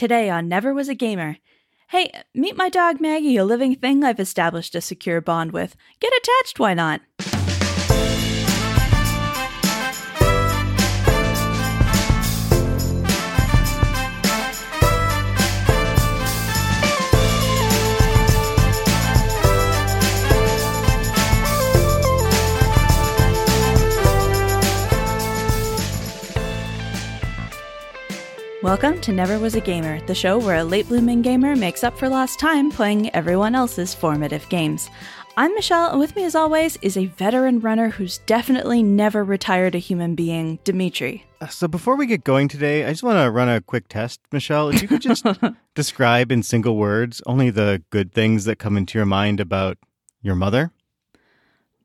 Today on Never Was a Gamer. Hey, meet my dog Maggie, a living thing I've established a secure bond with. Get attached, why not? Welcome to Never Was a Gamer, the show where a late blooming gamer makes up for lost time playing everyone else's formative games. I'm Michelle, and with me, as always, is a veteran runner who's definitely never retired a human being, Dimitri. Uh, So before we get going today, I just want to run a quick test, Michelle. If you could just describe in single words only the good things that come into your mind about your mother.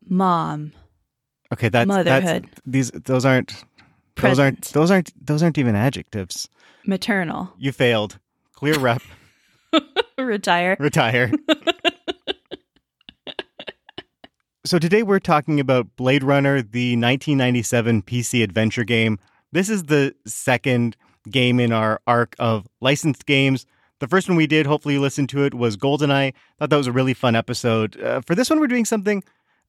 Mom. Okay, that's Motherhood. That's, these those aren't those aren't those aren't those aren't even adjectives. Maternal. You failed. Clear rep. Retire. retire. so today we're talking about Blade Runner, the 1997 PC adventure game. This is the second game in our arc of licensed games. The first one we did, hopefully you listened to it, was GoldenEye. Thought that was a really fun episode. Uh, for this one, we're doing something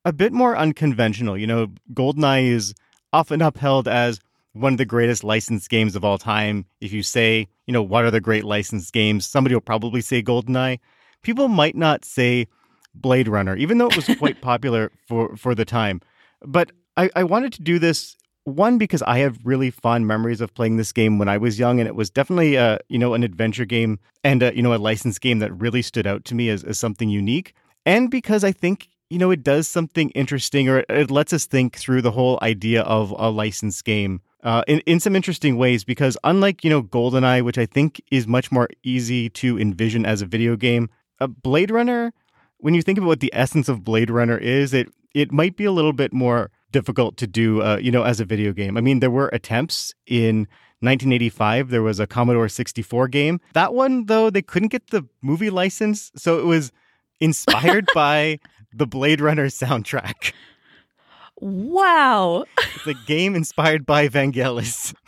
a bit more unconventional. You know, GoldenEye is often upheld as one of the greatest licensed games of all time. If you say, you know, what are the great licensed games, somebody will probably say GoldenEye. People might not say Blade Runner, even though it was quite popular for, for the time. But I, I wanted to do this one because I have really fond memories of playing this game when I was young, and it was definitely uh, you know an adventure game and uh, you know a licensed game that really stood out to me as, as something unique, and because I think you know it does something interesting or it, it lets us think through the whole idea of a licensed game uh, in in some interesting ways. Because unlike you know GoldenEye, which I think is much more easy to envision as a video game, a Blade Runner when you think about what the essence of Blade Runner is, it it might be a little bit more difficult to do, uh, you know, as a video game. I mean, there were attempts in 1985. There was a Commodore 64 game. That one, though, they couldn't get the movie license, so it was inspired by the Blade Runner soundtrack. Wow. It's a game inspired by Vangelis.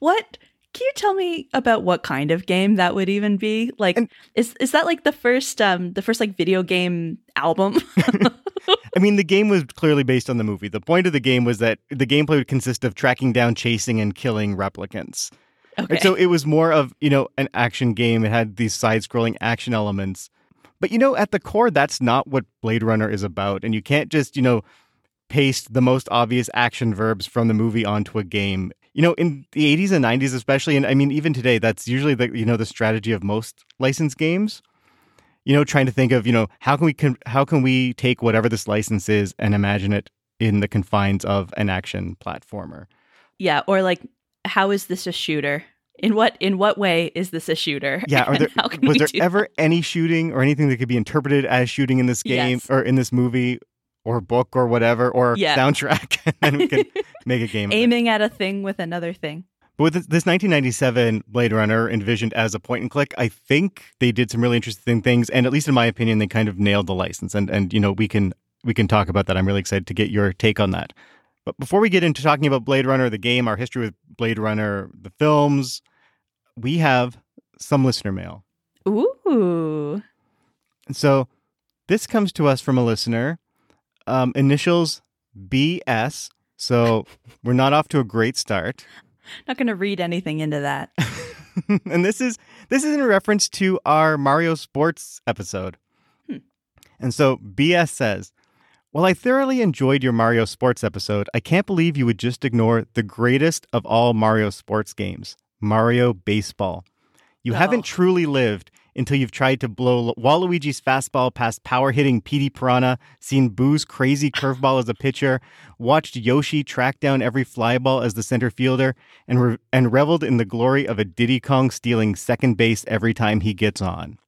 What? Can you tell me about what kind of game that would even be? Like, And- is is that like the first um the first like video game album? I mean, the game was clearly based on the movie. The point of the game was that the gameplay would consist of tracking down, chasing, and killing replicants. okay. And so it was more of, you know, an action game. It had these side scrolling action elements. But, you know, at the core, that's not what Blade Runner is about. And you can't just, you know, paste the most obvious action verbs from the movie onto a game. You know, in the 80s and 90s, especially, and I mean, even today, that's usually the, you know, the strategy of most licensed games. You know, trying to think of, you know, how can we, con- how can we take whatever this license is and imagine it in the confines of an action platformer? yeah, or like how is this a shooter? In what in what way is this a shooter? Yeah, are there, was there ever any shooting or anything that could be interpreted as shooting in this game Yes. or in this movie or book or whatever or Yeah. soundtrack? and we can make a game. of it. aiming at a thing with another thing? But with this, this 1997 Blade Runner envisioned as a point and click, I think they did some really interesting things, and at least in my opinion, they kind of nailed the license. And and you know we can we can talk about that. I'm really excited to get your take on that. But before we get into talking about Blade Runner, the game, our history with Blade Runner, the films, we have some listener mail. Ooh. So this comes to us from a listener, um, initials BS. So we're not off to a great start. Not going to read anything into that. and this is this is in reference to our Mario Sports episode. Hmm. And so BS says, "While I thoroughly enjoyed your Mario Sports episode, I can't believe you would just ignore the greatest of all Mario Sports games, Mario Baseball. You Oh. haven't truly lived until you've tried to blow Waluigi's fastball past power hitting Petey Piranha, seen Boo's crazy curveball as a pitcher, watched Yoshi track down every fly ball as the center fielder, and, re- and reveled in the glory of a Diddy Kong stealing second base every time he gets on.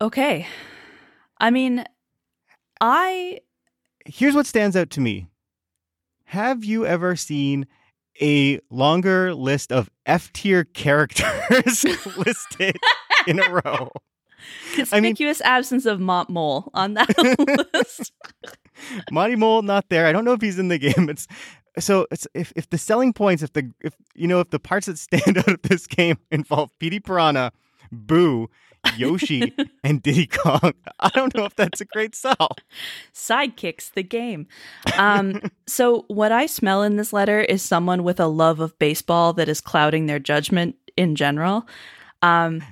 Okay. I mean, I Here's what stands out to me Have you ever seen a longer list of F tier characters listed in a row? I mean- conspicuous absence of Mont Mole on that list. Monty Mole not there. I don't know if he's in the game. It's so it's, if if the selling points, if the if you know if the parts that stand out of this game involve Petey Piranha, Boo, Yoshi, and Diddy Kong, I don't know if that's a great sell. Sidekicks the game. Um, so what I smell in this letter is someone with a love of baseball that is clouding their judgment in general. Um,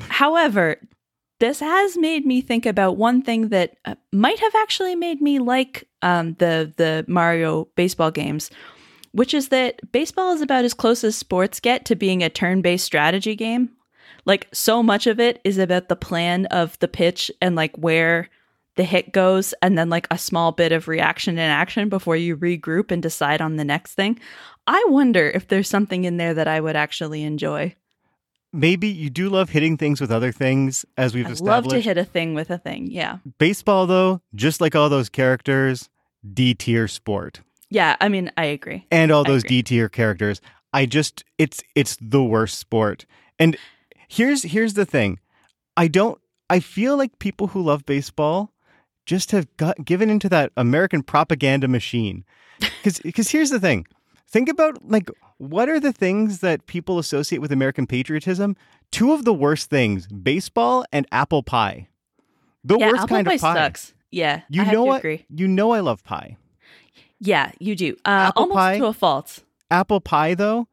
however, this has made me think about one thing that uh, might have actually made me like um, the the Mario baseball games, which is that baseball is about as close as sports get to being a turn-based strategy game. Like so much of it is about the plan of the pitch and like where the hit goes and then like a small bit of reaction and action before you regroup and decide on the next thing. I wonder if there's something in there that I would actually enjoy. Maybe you do love hitting things with other things, as we've I established. love to hit a thing with a thing. Yeah. Baseball, though, just like all those characters, D tier sport. Yeah, I mean, I agree. and all I those. D tier characters. I just it's it's the worst sport. And here's here's the thing. I don't I feel like people who love baseball just have got given into that American propaganda machine. Cuz cuz here's the thing. Think about like what are the things that people associate with American patriotism? Two of the worst things, baseball and apple pie. The yeah, worst kind pie of pie. sucks. Yeah, You I know what? agree. You know I love pie. Yeah, you do. Uh, Apple almost pie? to a fault. Apple pie though,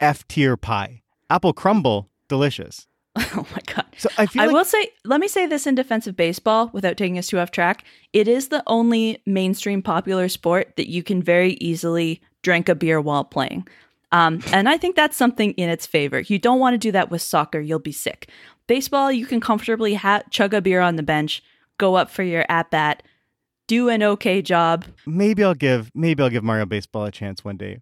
F tier pie. Apple crumble, delicious. oh my god. So I feel I like will say, let me say this in defense of baseball without taking us too off track. It is the only mainstream popular sport that you can very easily drink a beer while playing. Um, and I think that's something in its favor. You don't want to do that with soccer, you'll be sick. Baseball, you can comfortably ha- chug a beer on the bench, go up for your at bat, do an okay job. maybe I'll give maybe I'll give Mario Baseball a chance one day.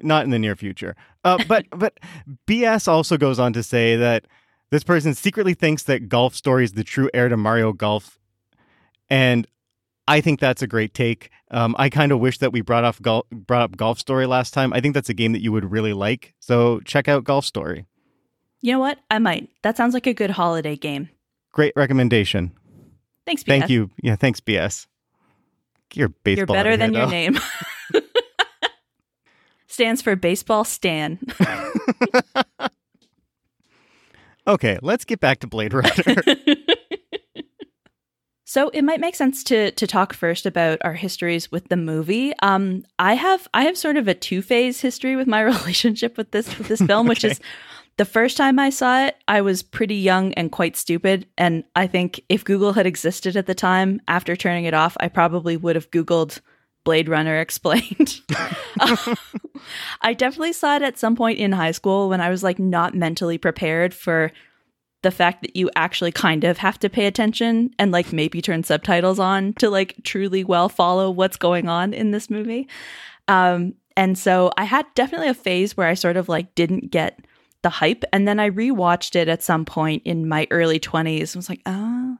Not in the near future. Uh, but but BS also goes on to say that this person secretly thinks that Golf Story is the true heir to Mario Golf, and I think that's a great take. Um, I kind of wish that we brought off gol- brought up Golf Story last time. I think that's a game that you would really like. So check out Golf Story. You know what? I might. That sounds like a good holiday game. Great recommendation. Thanks, BS. Thank you. Yeah, thanks, BS. You're baseball. You're better than your name. Stands for baseball Stan. Okay, let's get back to Blade Runner. so it might make sense to to talk first about our histories with the movie. Um, I have I have sort of a two phase history with my relationship with this with this film, which is the first time I saw it, I was pretty young and quite stupid. And I think if Google had existed at the time, after turning it off, I probably would have Googled Blade Runner explained. I definitely saw it at some point in high school when I was like not mentally prepared for the fact that you actually kind of have to pay attention and like maybe turn subtitles on to like truly well follow what's going on in this movie. Um, and so I had definitely a phase where I sort of like didn't get the hype. And then I rewatched it at some point in my early 20s. I was like, oh.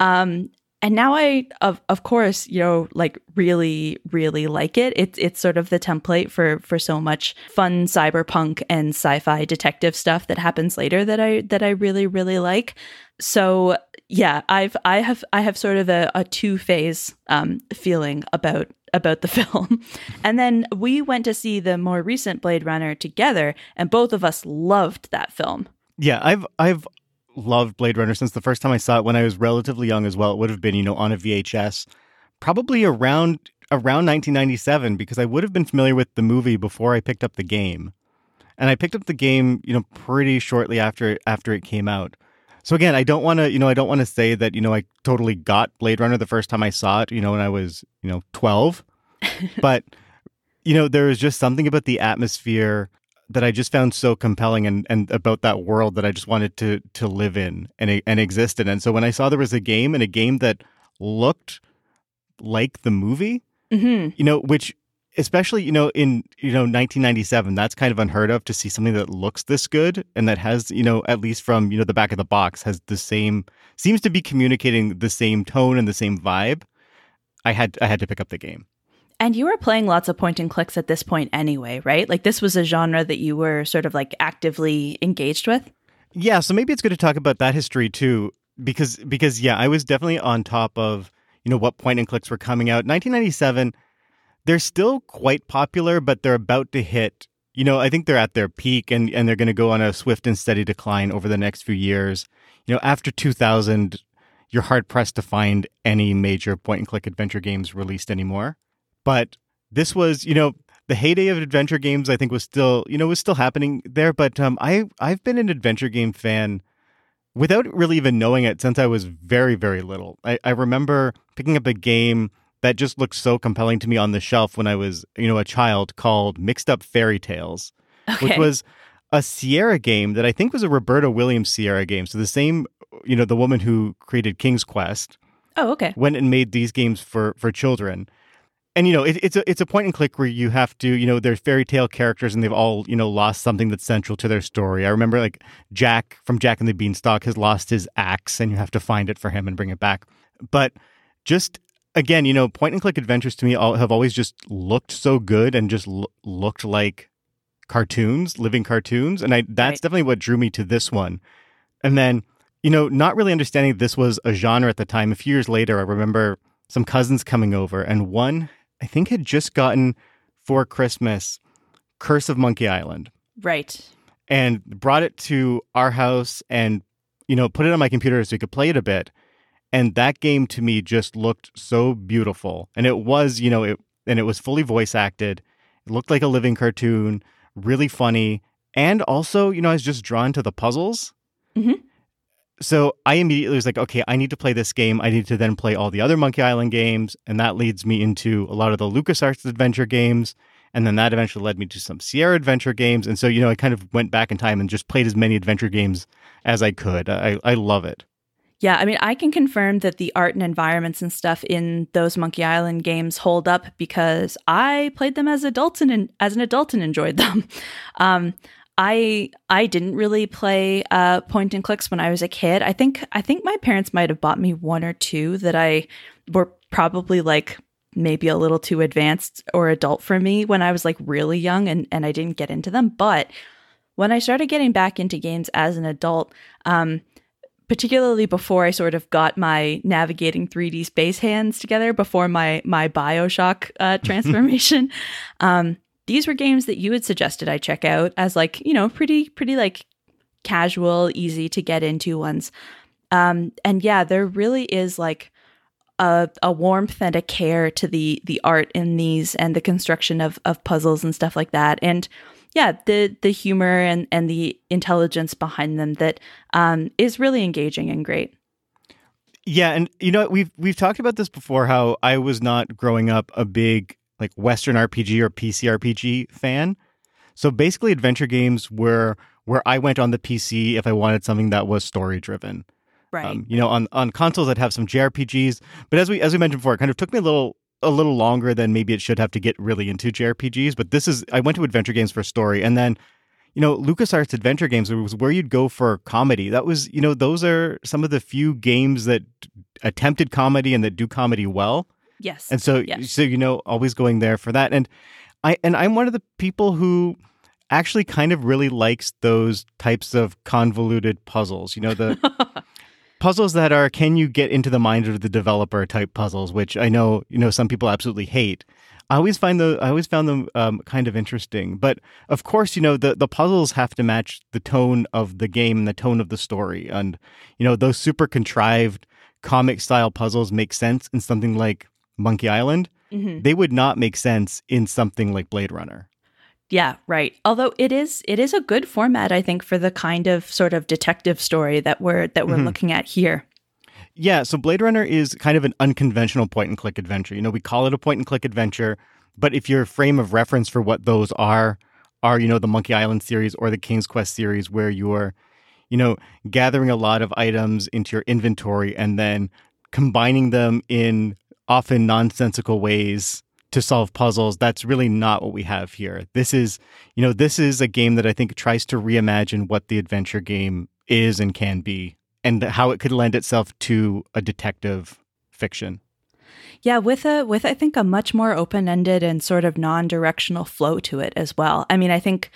Um, and now I, of of course, you know, like really, really like it. It's it's sort of the template for for so much fun cyberpunk and sci-fi detective stuff that happens later that I that I really, really like. So yeah, I've I have I have sort of a, a two phase um, feeling about about the film, and then we went to see the more recent Blade Runner together, and both of us loved that film. yeah, I've I've loved Blade Runner since the first time I saw it when I was relatively young as well. It would have been, you know, on a VHS, probably around around 1997 because I would have been familiar with the movie before I picked up the game. And I picked up the game, you know, pretty shortly after after it came out. So again, I don't want to, you know, I don't want to say that, you know, I totally got Blade Runner the first time I saw it, you know, when I was, you know, 12. but you know, there was just something about the atmosphere that I just found so compelling and, and about that world that I just wanted to to live in and and exist in. And so when I saw there was a game and a game that looked like the movie, hmm you know, which especially you know in you know 1997 that's kind of unheard of to see something that looks this good and that has you know at least from you know the back of the box has the same seems to be communicating the same tone and the same vibe. I had i had to pick up the game And you were playing lots of point and clicks at this point anyway, right? Like this was a genre that you were sort of like actively engaged with. Yeah, so maybe it's good to talk about that history too, because because yeah, I was definitely on top of you know what point and clicks were coming out. 1997, they're still quite popular, but they're about to hit. You know, I think they're at their peak, and and they're going to go on a swift and steady decline over the next few years. You know, after 2000, you're hard pressed to find any major point and click adventure games released anymore. But this was, you know, the heyday of adventure games. I think was still, you know, was still happening there. But um, I I've been an adventure game fan without really even knowing it since I was very very little. I, I remember picking up a game that just looked so compelling to me on the shelf when I was, you know, a child called Mixed Up Fairy Tales, okay. which was a Sierra game that I think was a Roberta Williams Sierra game. So the same, you know, the woman who created King's Quest. Oh, okay. Went and made these games for for children. And you know, it, it's a it's a point and click where you have to, you know, they're fairy tale characters and they've all, you know, lost something that's central to their story. I remember like Jack from Jack and the Beanstalk has lost his axe and you have to find it for him and bring it back. But just again, you know, point and click adventures to me all, have always just looked so good and just l- looked like cartoons, living cartoons, and I that's right. definitely what drew me to this one. And then, you know, not really understanding this was a genre at the time. A few years later, I remember some cousins coming over, and one I think had just gotten for Christmas Curse of Monkey Island. Right. And brought it to our house and, you know, put it on my computer so we could play it a bit. And that game to me just looked so beautiful. And it was, you know, it and it was fully voice acted. It looked like a living cartoon really funny, and also, you know, I was just drawn to the puzzles. Mm-hmm. So I immediately was like, okay, I need to play this game. I need to then play all the other Monkey Island games, and that leads me into a lot of the LucasArts adventure games. And then that eventually led me to some Sierra adventure games. And so, you know, I kind of went back in time and just played as many adventure games as I could. I, I love it. Yeah, I mean, I can confirm that the art and environments and stuff in those Monkey Island games hold up because I played them as adults and as an adult and enjoyed them. Um, I I didn't really play uh, point and clicks when I was a kid. I think I think my parents might have bought me one or two that I were probably like maybe a little too advanced or adult for me when I was like really young and and I didn't get into them. But when I started getting back into games as an adult, um, particularly before I sort of got my navigating 3D space hands together before my my Bioshock uh, transformation. um, these were games that you had suggested I check out as like you know pretty pretty like casual, easy to get into ones. Um, and yeah, there really is like a, a warmth and a care to the the art in these and the construction of of puzzles and stuff like that. And yeah, the the humor and and the intelligence behind them that um, is really engaging and great. Yeah, and you know we've we've talked about this before. How I was not growing up a big like Western RPG or PC RPG fan. So basically, adventure games were where I went on the PC if I wanted something that was story driven. Right. Um, you know, on on consoles, I'd have some JRPGs, but as we as we mentioned before, it kind of took me a little a little longer than maybe it should have to get really into JRPGs. But this is I went to adventure games for story, and then you know LucasArts adventure games was where you'd go for comedy. That was you know those are some of the few games that attempted comedy and that do comedy well. Yes, and so yes. so you know always going there for that, and I and I'm one of the people who actually kind of really likes those types of convoluted puzzles. You know the puzzles that are can you get into the mind of the developer type puzzles, which I know you know some people absolutely hate. I always find the I always found them um, kind of interesting, but of course, you know the the puzzles have to match the tone of the game and the tone of the story, and you know those super contrived comic style puzzles make sense in something like Monkey Island. Mm-hmm. They would not make sense in something like Blade Runner. Yeah, right. Although it is it is a good format I think for the kind of sort of detective story that we're that we're mm-hmm. looking at here. Yeah, so Blade Runner is kind of an unconventional point and click adventure. You know, we call it a point and click adventure, but if your frame of reference for what those are are, you know, the Monkey Island series or the King's Quest series where you're, you know, gathering a lot of items into your inventory and then combining them in often nonsensical ways to solve puzzles. That's really not what we have here. This is, you know, this is a game that I think tries to reimagine what the adventure game is and can be and how it could lend itself to a detective fiction. Yeah, with a with I think a much more open-ended and sort of non-directional flow to it as well. I mean, I think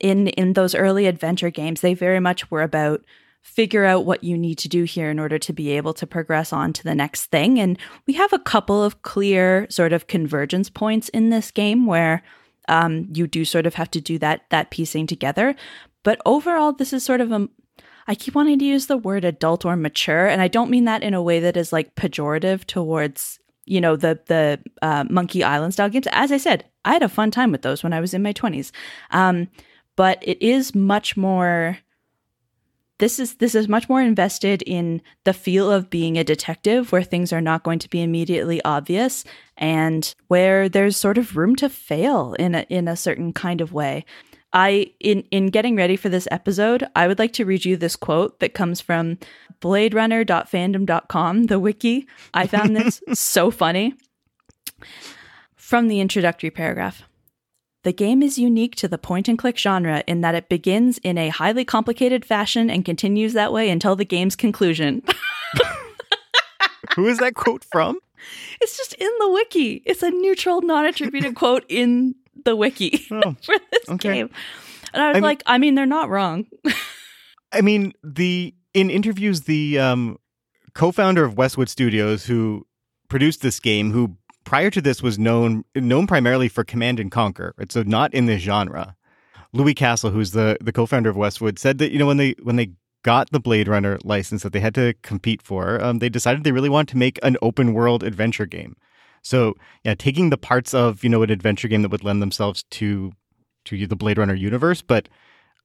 in in those early adventure games, they very much were about figure out what you need to do here in order to be able to progress on to the next thing. And we have a couple of clear sort of convergence points in this game where um, you do sort of have to do that that piecing together. But overall, this is sort of a I keep wanting to use the word adult or mature, and I don't mean that in a way that is like pejorative towards you know the the uh, Monkey Island style games. As I said, I had a fun time with those when I was in my twenties, um, but it is much more. This is this is much more invested in the feel of being a detective, where things are not going to be immediately obvious, and where there's sort of room to fail in a in a certain kind of way. I in in getting ready for this episode, I would like to read you this quote that comes from bladerunner.fandom.com, the wiki. I found this so funny. From the introductory paragraph. The game is unique to the point and click genre in that it begins in a highly complicated fashion and continues that way until the game's conclusion. Who is that quote from? It's just in the wiki. It's a neutral, non attributed quote in the wiki oh, for this okay. game. And I was I like, mean, I mean, they're not wrong. I mean, the in interviews, the um, co-founder of Westwood Studios, who produced this game, who prior to this was known known primarily for Command and Conquer, right? so not in this genre. Louis Castle, who's the the co-founder of Westwood, said that you know when they when they got the Blade Runner license that they had to compete for, um, they decided they really wanted to make an open world adventure game. So yeah, taking the parts of you know an adventure game that would lend themselves to to the Blade Runner universe, but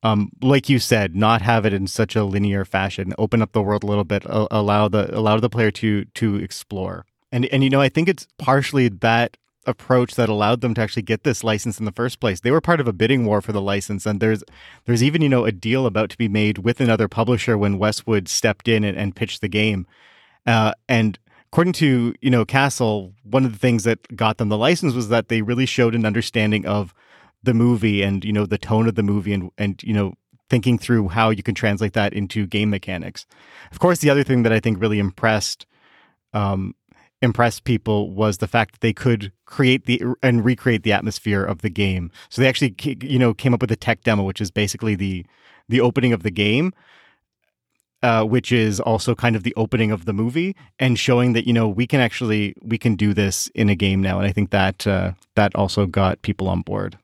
um, like you said, not have it in such a linear fashion. Open up the world a little bit, allow the allow the player to to explore. And and you know, I think it's partially that approach that allowed them to actually get this license in the first place. They were part of a bidding war for the license, and there's there's even you know a deal about to be made with another publisher when Westwood stepped in and, and pitched the game. Uh, and according to you know Castle, one of the things that got them the license was that they really showed an understanding of the movie and you know the tone of the movie and and you know thinking through how you can translate that into game mechanics. Of course, the other thing that I think really impressed um, impressed people was the fact that they could create the and recreate the atmosphere of the game. So they actually you know came up with a tech demo, which is basically the the opening of the game, uh, which is also kind of the opening of the movie and showing that you know we can actually we can do this in a game now. And i think that uh, that also got people on board.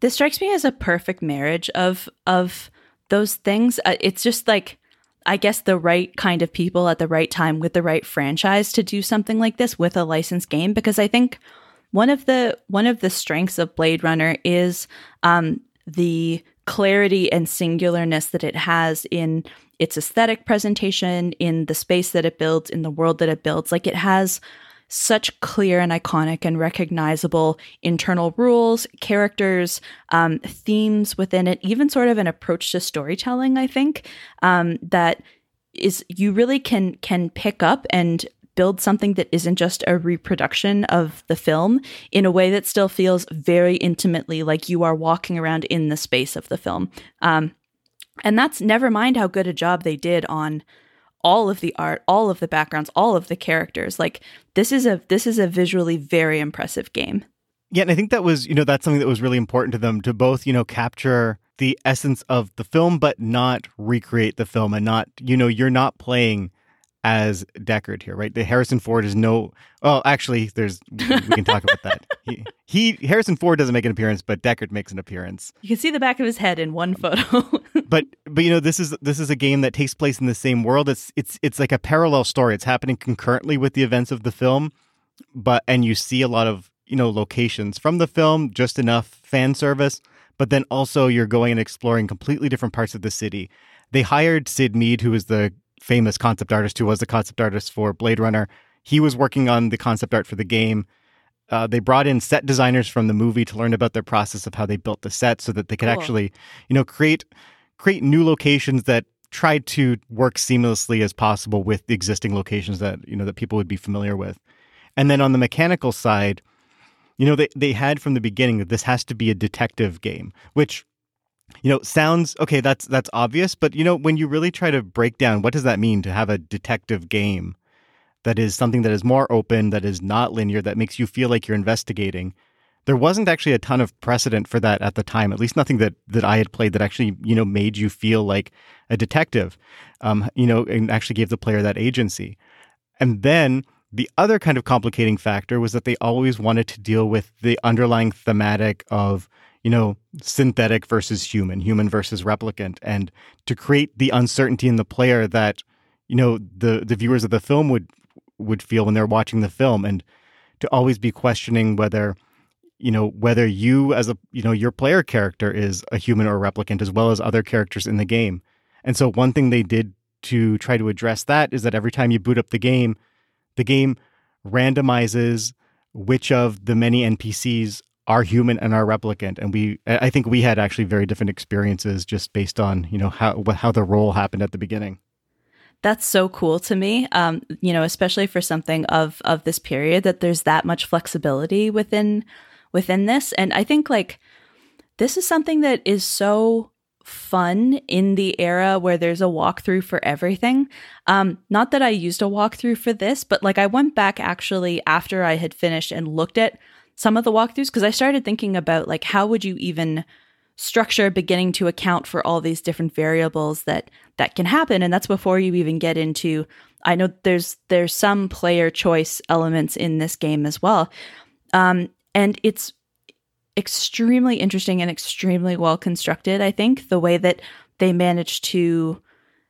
This strikes me as a perfect marriage of of those things. Uh, it's just like i guess the right kind of people at the right time with the right franchise to do something like this with a licensed game because i think one of the one of the strengths of blade runner is um, the clarity and singularness that it has in its aesthetic presentation, in the space that it builds, in the world that it builds. Like it has such clear and iconic and recognizable internal rules, characters, um, themes within it, even sort of an approach to storytelling. I think um, that is you really can can pick up and build something that isn't just a reproduction of the film in a way that still feels very intimately like you are walking around in the space of the film. Um, and that's never mind how good a job they did on all of the art, all of the backgrounds, all of the characters. Like this is a this is a visually very impressive game. Yeah, and I think that was, you know, that's something that was really important to them to both, you know, capture the essence of the film but not recreate the film and not, you know, you're not playing as Deckard here, right? The Harrison Ford is no. Well, actually, there's we can talk about that. He, he Harrison Ford doesn't make an appearance, but Deckard makes an appearance. You can see the back of his head in one um, photo. but but you know this is this is a game that takes place in the same world. It's it's it's like a parallel story. It's happening concurrently with the events of the film, but and you see a lot of you know locations from the film, just enough fan service. But then also you're going and exploring completely different parts of the city. They hired Syd Mead, who is the famous concept artist who was the concept artist for Blade Runner. He was working on the concept art for the game. Uh, they brought in set designers from the movie to learn about their process of how they built the set, so that they could cool. actually, you know, create create new locations that tried to work seamlessly as possible with the existing locations that you know that people would be familiar with. And then on the mechanical side, you know, they they had from the beginning that this has to be a detective game, which you know sounds okay that's that's obvious but you know when you really try to break down what does that mean to have a detective game that is something that is more open that is not linear that makes you feel like you're investigating there wasn't actually a ton of precedent for that at the time, at least nothing that, that I had played that actually, you know, made you feel like a detective, um, you know, and actually gave the player that agency. And then the other kind of complicating factor was that they always wanted to deal with the underlying thematic of, you know, synthetic versus human, human versus replicant, and to create the uncertainty in the player that, you know, the the viewers of the film would would feel when they're watching the film, and to always be questioning whether you know whether you as a you know your player character is a human or a replicant as well as other characters in the game. And so one thing they did to try to address that is that every time you boot up the game the game randomizes which of the many npcs are human and are replicant and we i think we had actually very different experiences just based on you know how how the roll happened at the beginning that's so cool to me um, you know especially for something of of this period that there's that much flexibility within within this. And I think like this is something that is so fun in the era where there's a walkthrough for everything. Um, not that I used a walkthrough for this, but like I went back actually after I had finished and looked at some of the walkthroughs because I started thinking about like how would you even structure beginning to account for all these different variables that that can happen and that's before you even get into I know there's there's some player choice elements in this game as well. Um, and it's extremely interesting and extremely well constructed, I think, the way that they managed to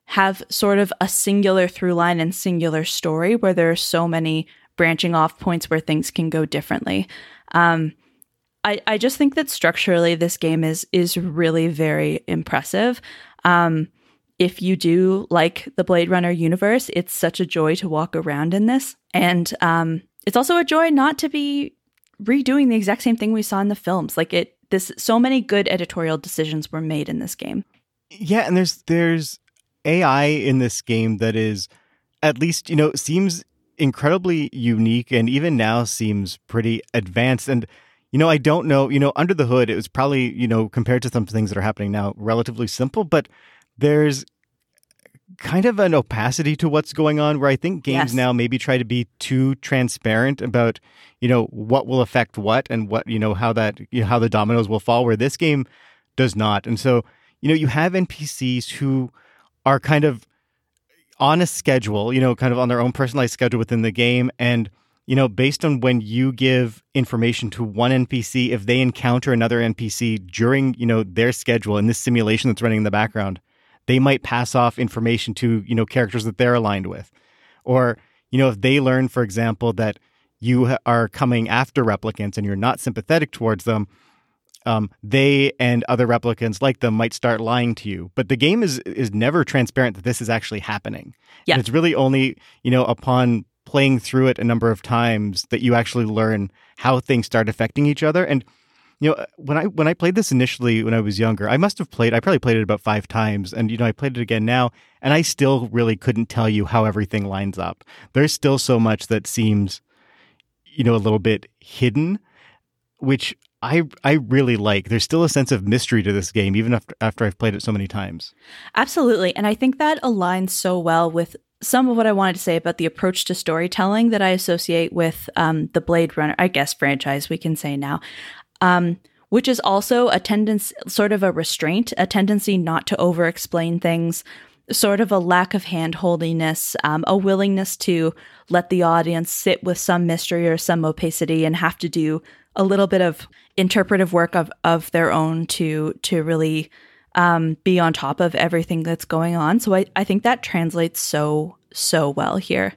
have sort of a singular through line and singular story where there are so many branching off points where things can go differently. Um, I, I just think that structurally this game is is really very impressive. Um, if you do like the Blade Runner universe, it's such a joy to walk around in this, and um, it's also a joy not to be redoing the exact same thing we saw in the films. Like it this so many good editorial decisions were made in this game. Yeah, and there's there's AI in this game that is at least, you know, seems incredibly unique and even now seems pretty advanced and you know, I don't know, you know, under the hood it was probably, you know, compared to some things that are happening now relatively simple, but there's kind of an opacity to what's going on where I think games yes. now maybe try to be too transparent about, you know, what will affect what and what, you know, how that, you know, how the dominoes will fall, where this game does not. And so, you know, you have NPCs who are kind of on a schedule, you know, kind of on their own personalized schedule within the game. And, you know, based on when you give information to one NPC, if they encounter another NPC during, you know, their schedule in this simulation that's running in the background, they might pass off information to, you know, characters that they're aligned with. Or, you know, if they learn, for example, that you are coming after replicants and you're not sympathetic towards them, um, they and other replicants like them might start lying to you. But the game is is never transparent that this is actually happening. Yeah. And it's really only, you know, upon playing through it a number of times that you actually learn how things start affecting each other. And you know when i when i played this initially when i was younger i must have played i probably played it about five times and you know i played it again now and i still really couldn't tell you how everything lines up there's still so much that seems you know a little bit hidden which I I really like. There's still a sense of mystery to this game, even after after I've played it so many times. Absolutely, and I think that aligns so well with some of what I wanted to say about the approach to storytelling that I associate with um, the Blade Runner, I guess, franchise. We can say now um, which is also a tendency, sort of a restraint, a tendency not to over explain things, sort of a lack of hand holdiness, um, a willingness to let the audience sit with some mystery or some opacity and have to do a little bit of interpretive work of, of their own to to really um, be on top of everything that's going on. So I, I think that translates so, so well here.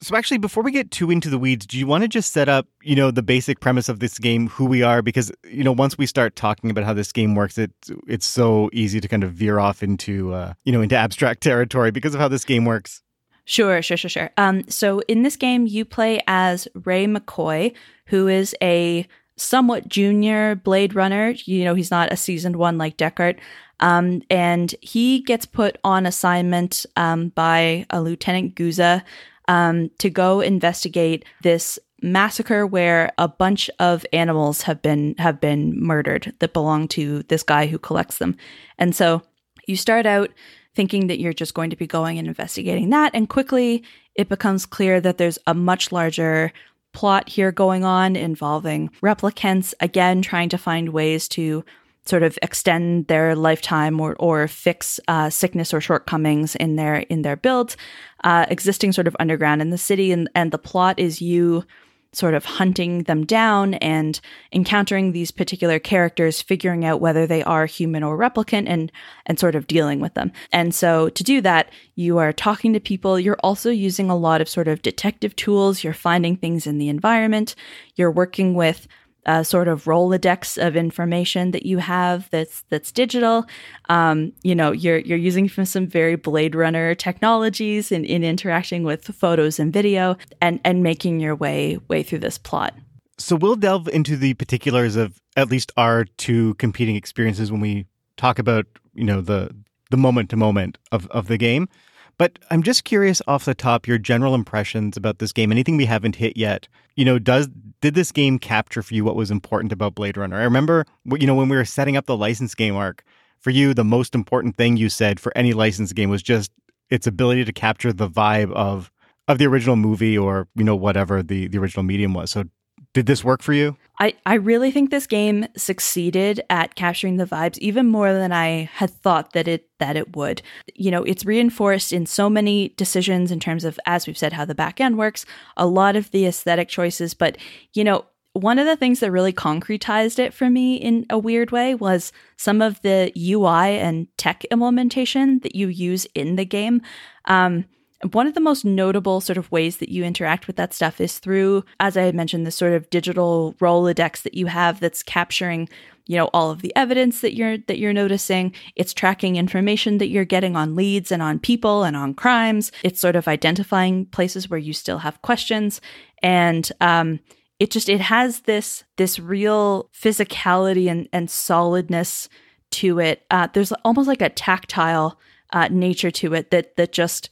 So actually, before we get too into the weeds, do you want to just set up, you know, the basic premise of this game, who we are? Because you know, once we start talking about how this game works, it it's so easy to kind of veer off into, uh, you know, into abstract territory because of how this game works. Sure, sure, sure, sure. Um, so in this game, you play as Ray McCoy, who is a somewhat junior Blade Runner. You know, he's not a seasoned one like Deckard. Um, and he gets put on assignment um, by a Lieutenant Guzza um, to go investigate this massacre where a bunch of animals have been have been murdered that belong to this guy who collects them. And so you start out thinking that you're just going to be going and investigating that and quickly it becomes clear that there's a much larger plot here going on involving replicants, again, trying to find ways to sort of extend their lifetime or, or fix uh, sickness or shortcomings in their in their builds, uh, existing sort of underground in the city, and and the plot is you sort of hunting them down and encountering these particular characters, figuring out whether they are human or replicant and and sort of dealing with them. And so to do that, you are talking to people, you're also using a lot of sort of detective tools, you're finding things in the environment, you're working with a sort of Rolodex of information that you have that's that's digital. Um, you know, you're you're using some very Blade Runner technologies in, in interacting with photos and video and and making your way way through this plot. So we'll delve into the particulars of at least our two competing experiences when we talk about, you know, the the moment to moment of, of the game. But I'm just curious off the top your general impressions about this game. Anything we haven't hit yet? You know, does did this game capture for you what was important about Blade Runner? I remember, you know, when we were setting up the license game arc, for you, the most important thing you said for any license game was just its ability to capture the vibe of of the original movie or you know whatever the the original medium was. So did this work for you? I, I really think this game succeeded at capturing the vibes even more than I had thought that it that it would. You know, it's reinforced in so many decisions in terms of, as we've said, how the back end works, a lot of the aesthetic choices, but you know, one of the things that really concretized it for me in a weird way was some of the UI and tech implementation that you use in the game. Um, one of the most notable sort of ways that you interact with that stuff is through, as I had mentioned, this sort of digital Rolodex that you have that's capturing, you know, all of the evidence that you're that you're noticing. It's tracking information that you're getting on leads and on people and on crimes. It's sort of identifying places where you still have questions, and um, it just it has this this real physicality and and solidness to it. Uh, there's almost like a tactile uh, nature to it that that just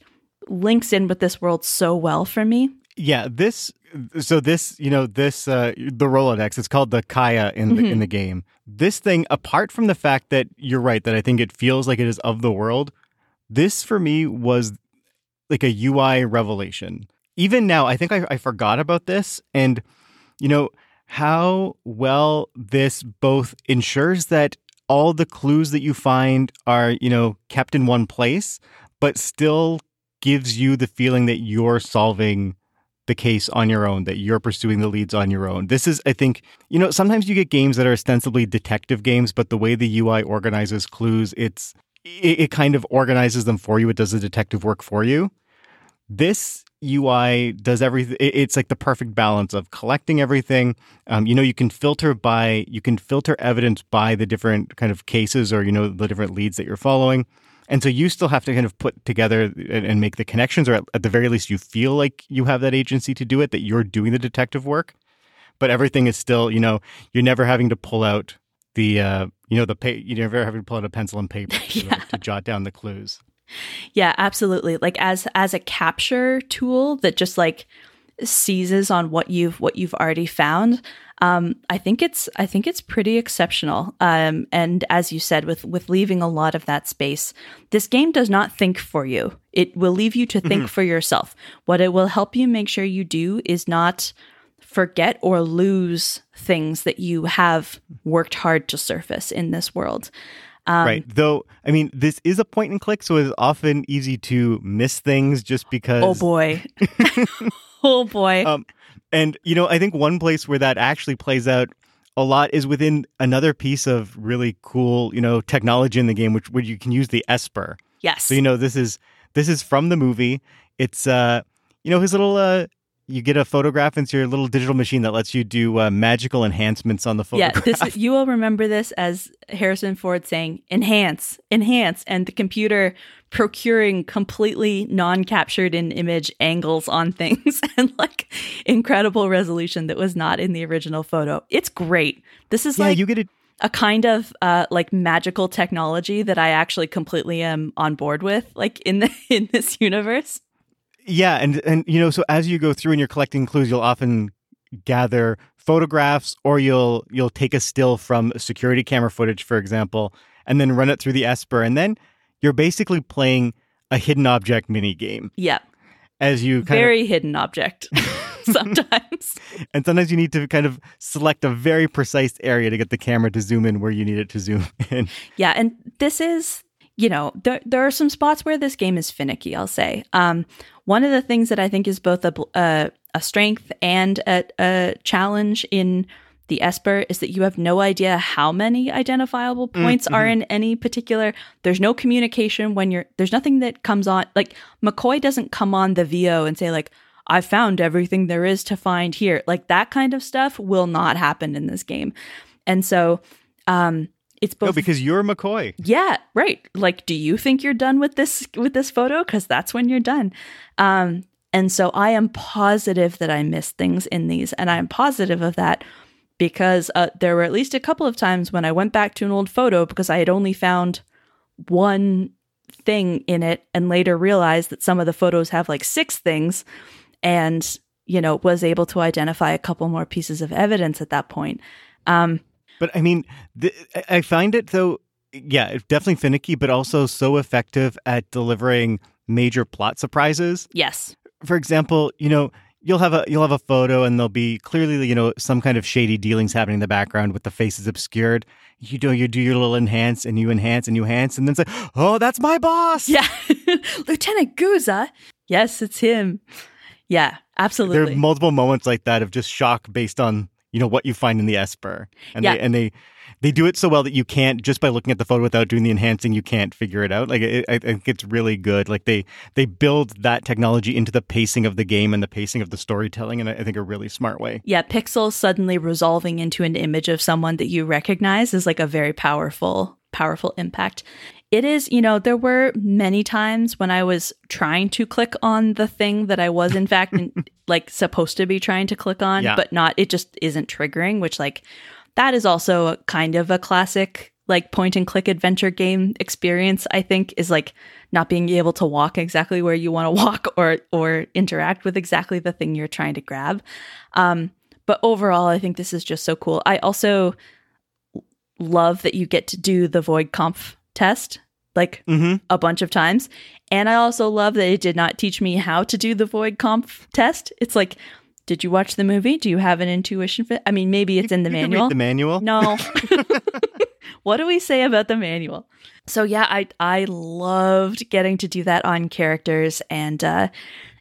links in with this world so well for me. Yeah, this so this you know this uh, the Rolodex. It's called the Kaya in the mm-hmm. in the game. This thing, apart from the fact that you're right that I think it feels like it is of the world. This for me was like a UI revelation. Even now, I think I, I forgot about this, and you know how well this both ensures that all the clues that you find are you know kept in one place, but still gives you the feeling that you're solving the case on your own, that you're pursuing the leads on your own. This is, I think, you know, sometimes you get games that are ostensibly detective games, but the way the UI organizes clues, it's it, it kind of organizes them for you. It does the detective work for you. This UI does everything. It's like the perfect balance of collecting everything. Um, you know, you can filter by you can filter evidence by the different kind of cases or you know the different leads that you're following. And so you still have to kind of put together and, and make the connections, or at, at, the very least, you feel like you have that agency to do it, that you're doing the detective work. But everything is still, you know, you're never having to pull out the, uh, you know, the pay, you're never having to pull out a pencil and paper to, yeah. to jot down the clues. Yeah, absolutely. Like as as a capture tool that just like seizes on what you've what you've already found um, I think it's I think it's pretty exceptional. Um, and as you said, with with leaving a lot of that space, this game does not think for you. It will leave you to think mm-hmm. for yourself. What it will help you make sure you do is not forget or lose things that you have worked hard to surface in this world. Um, right. Though, I mean, this is a point and click, so it's often easy to miss things just because. Oh boy. oh boy. Um, and, you know, I think one place where that actually plays out a lot is within another piece of really cool, you know, technology in the game, which where you can use the Esper. Yes. So, you know, this is this is from the movie. It's uh you know, his little uh you get a photograph into your little digital machine that lets you do uh, magical enhancements on the photograph. Yeah, this, you will remember this as Harrison Ford saying "enhance, enhance," and the computer procuring completely non-captured in image angles on things and like incredible resolution that was not in the original photo. It's great. This is yeah, like you get it. A kind of uh, like magical technology that I actually completely am on board with, like in the in this universe. Yeah, and and you know, so as you go through and you're collecting clues, you'll often gather photographs or you'll you'll take a still from security camera footage, for example, and then run it through the Esper, and then you're basically playing a hidden object mini game. Yeah. as you kind very of, hidden object sometimes. and sometimes you need to kind of select a very precise area to get the camera to zoom in where you need it to zoom in. Yeah, and this is you know, there, there are some spots where this game is finicky, I'll say. Um, one of the things that I think is both a, a, a strength and a, a, challenge in the Esper is that you have no idea how many identifiable mm, points mm-hmm. are in any particular. There's no communication when you're, there's nothing that comes on. Like, McCoy doesn't come on the VO and say, like, I found everything there is to find here. Like, that kind of stuff will not happen in this game. And so, um, it's both no, because you're McCoy. Yeah, right. Like, do you think you're done with this with this photo? Because that's when you're done. Um, and so I am positive that I missed things in these, and I'm positive of that because uh, there were at least a couple of times when I went back to an old photo because I had only found one thing in it, and later realized that some of the photos have like six things, and you know was able to identify a couple more pieces of evidence at that point. Um, but I mean, the, I find it though, yeah, definitely finicky, but also so effective at delivering major plot surprises. Yes. For example, you know, you'll have a you'll have a photo and there'll be clearly you know some kind of shady dealings happening in the background with the faces obscured. You do you do your little enhance and you enhance and you enhance and then say, "Oh, that's my boss." Yeah, Lieutenant Guzza. Yes, it's him. Yeah, absolutely. There are multiple moments like that of just shock based on you know what you find in the Esper, and yeah. they and they they do it so well that you can't just by looking at the photo without doing the enhancing you can't figure it out. Like it, i think it's really good. Like they they build that technology into the pacing of the game and the pacing of the storytelling in i think a really smart way. Yeah pixels suddenly resolving into an image of someone that you recognize is like a very powerful powerful impact it is, you know, there were many times when I was trying to click on the thing that I was in fact like supposed to be trying to click on, yeah. but not it just isn't triggering, which like that is also a kind of a classic like point and click adventure game experience I think is like not being able to walk exactly where you want to walk or or interact with exactly the thing you're trying to grab. Um, but overall, I think this is just so cool. I also love that you get to do the Voight-Kampff test like mm-hmm. a bunch of times. And I also love that it did not teach me how to do the Voight-Kampff test. It's like, did you watch the movie? Do you have an intuition fit? I mean, maybe it's in the you manual. the manual? No. what do we say about the manual? So yeah, I I loved getting to do that on characters and uh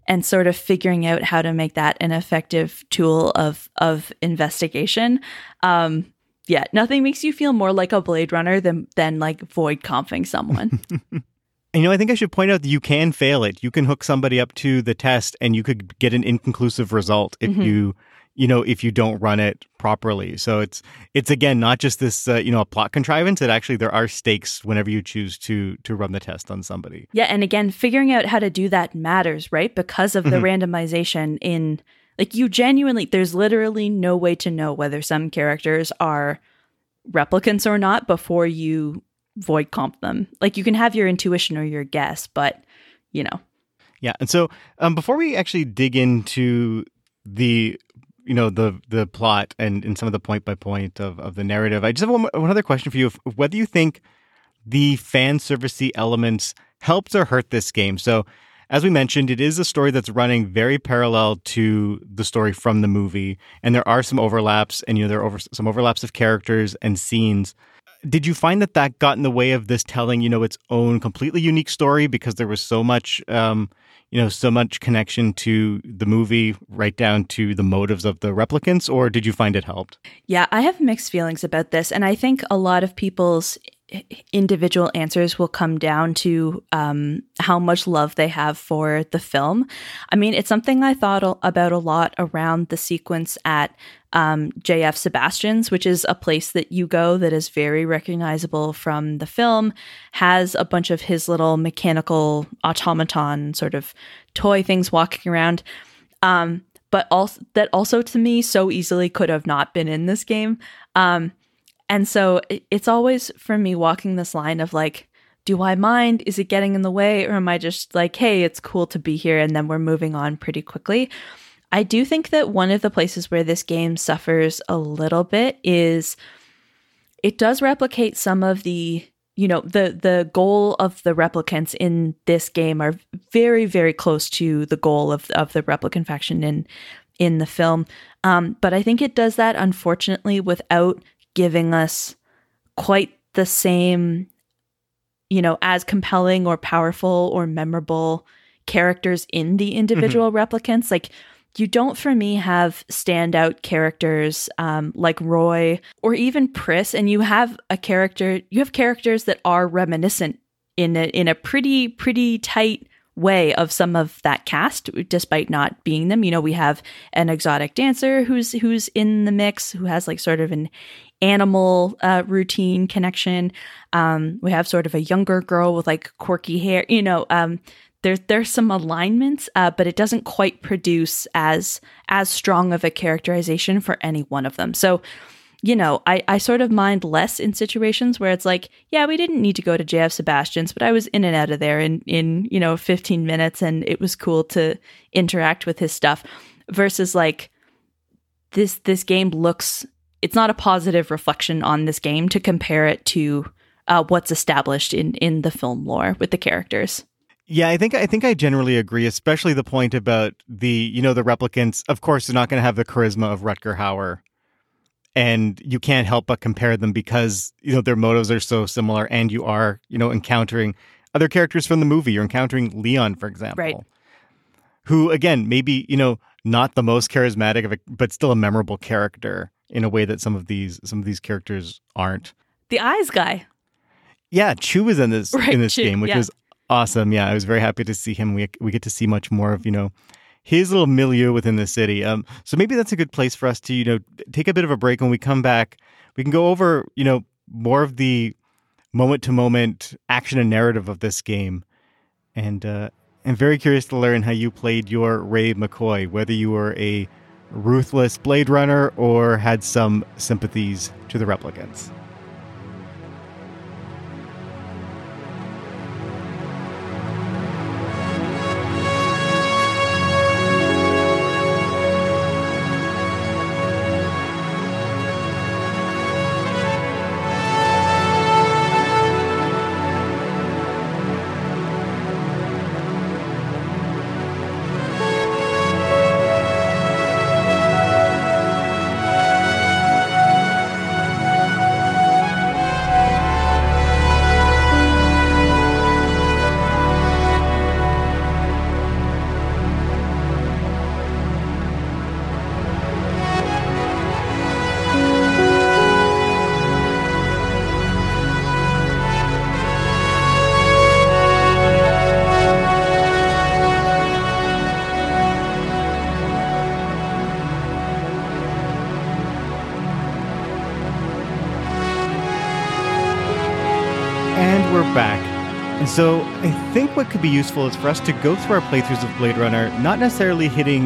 and sort of figuring out how to make that an effective tool of of investigation. Um yeah, nothing makes you feel more like a Blade Runner than than like Voight-Kampffing someone. you know, I think I should point out that you can fail it. You can hook somebody up to the test and you could get an inconclusive result if mm-hmm. you you know if you don't run it properly so it's it's again not just this uh, you know a plot contrivance it actually there are stakes whenever you choose to to run the test on somebody yeah and again figuring out how to do that matters right because of the mm-hmm. randomization in like you genuinely, there's literally no way to know whether some characters are replicants or not before you Voight-Kampff them. Like you can have your intuition or your guess, but you know. Yeah, and so um, before we actually dig into the you know the the plot and, and some of the point by point of, of the narrative, I just have one, one other question for you: of whether you think the fan servicey elements helped or hurt this game. So as we mentioned, it is a story that's running very parallel to the story from the movie, and there are some overlaps, and you know there are over, some overlaps of characters and scenes. Did you find that that got in the way of this telling, you know, its own completely unique story because there was so much, um, you know, so much connection to the movie, right down to the motives of the replicants, or did you find it helped? Yeah, I have mixed feelings about this, and I think a lot of people's individual answers will come down to um, how much love they have for the film. I mean, it's something I thought about a lot around the sequence at um, JF Sebastian's, which is a place that you go that is very recognizable from the film, has a bunch of his little mechanical automaton sort of toy things walking around. Um, but also that also to me so easily could have not been in this game. Um, and so it's always for me walking this line of like, do I mind? Is it getting in the way? Or am I just like, hey, it's cool to be here? And then we're moving on pretty quickly. I do think that one of the places where this game suffers a little bit is it does replicate some of the you know the the goal of the replicants in this game are very very close to the goal of of the replicant faction in in the film um, but i think it does that unfortunately without giving us quite the same you know as compelling or powerful or memorable characters in the individual mm-hmm. replicants like you don't for me have standout characters um, like roy or even pris and you have a character you have characters that are reminiscent in a, in a pretty pretty tight way of some of that cast despite not being them you know we have an exotic dancer who's who's in the mix who has like sort of an animal uh, routine connection um, we have sort of a younger girl with like quirky hair you know um, there's there's some alignments, uh, but it doesn't quite produce as as strong of a characterization for any one of them. So, you know, I, I sort of mind less in situations where it's like, yeah, we didn't need to go to JF Sebastian's, but I was in and out of there in in you know 15 minutes, and it was cool to interact with his stuff. Versus like this this game looks, it's not a positive reflection on this game to compare it to uh, what's established in in the film lore with the characters. Yeah, I think I think I generally agree, especially the point about the you know the replicants. Of course, they're not going to have the charisma of Rutger Hauer, and you can't help but compare them because you know their motives are so similar, and you are you know encountering other characters from the movie. You're encountering Leon, for example, right. who again maybe you know not the most charismatic of a, but still a memorable character in a way that some of these some of these characters aren't. The eyes guy. Yeah, Chew is in this right, in this game, which yeah. is awesome. Yeah, I was very happy to see him. We we get to see much more of you know his little milieu within the city. Um, so maybe that's a good place for us to you know take a bit of a break. When we come back, we can go over you know more of the moment to moment action and narrative of this game, and uh, I'm very curious to learn how you played your Ray McCoy, whether you were a ruthless Blade Runner or had some sympathies to the replicants. Be useful is for us to go through our playthroughs of Blade Runner, not necessarily hitting,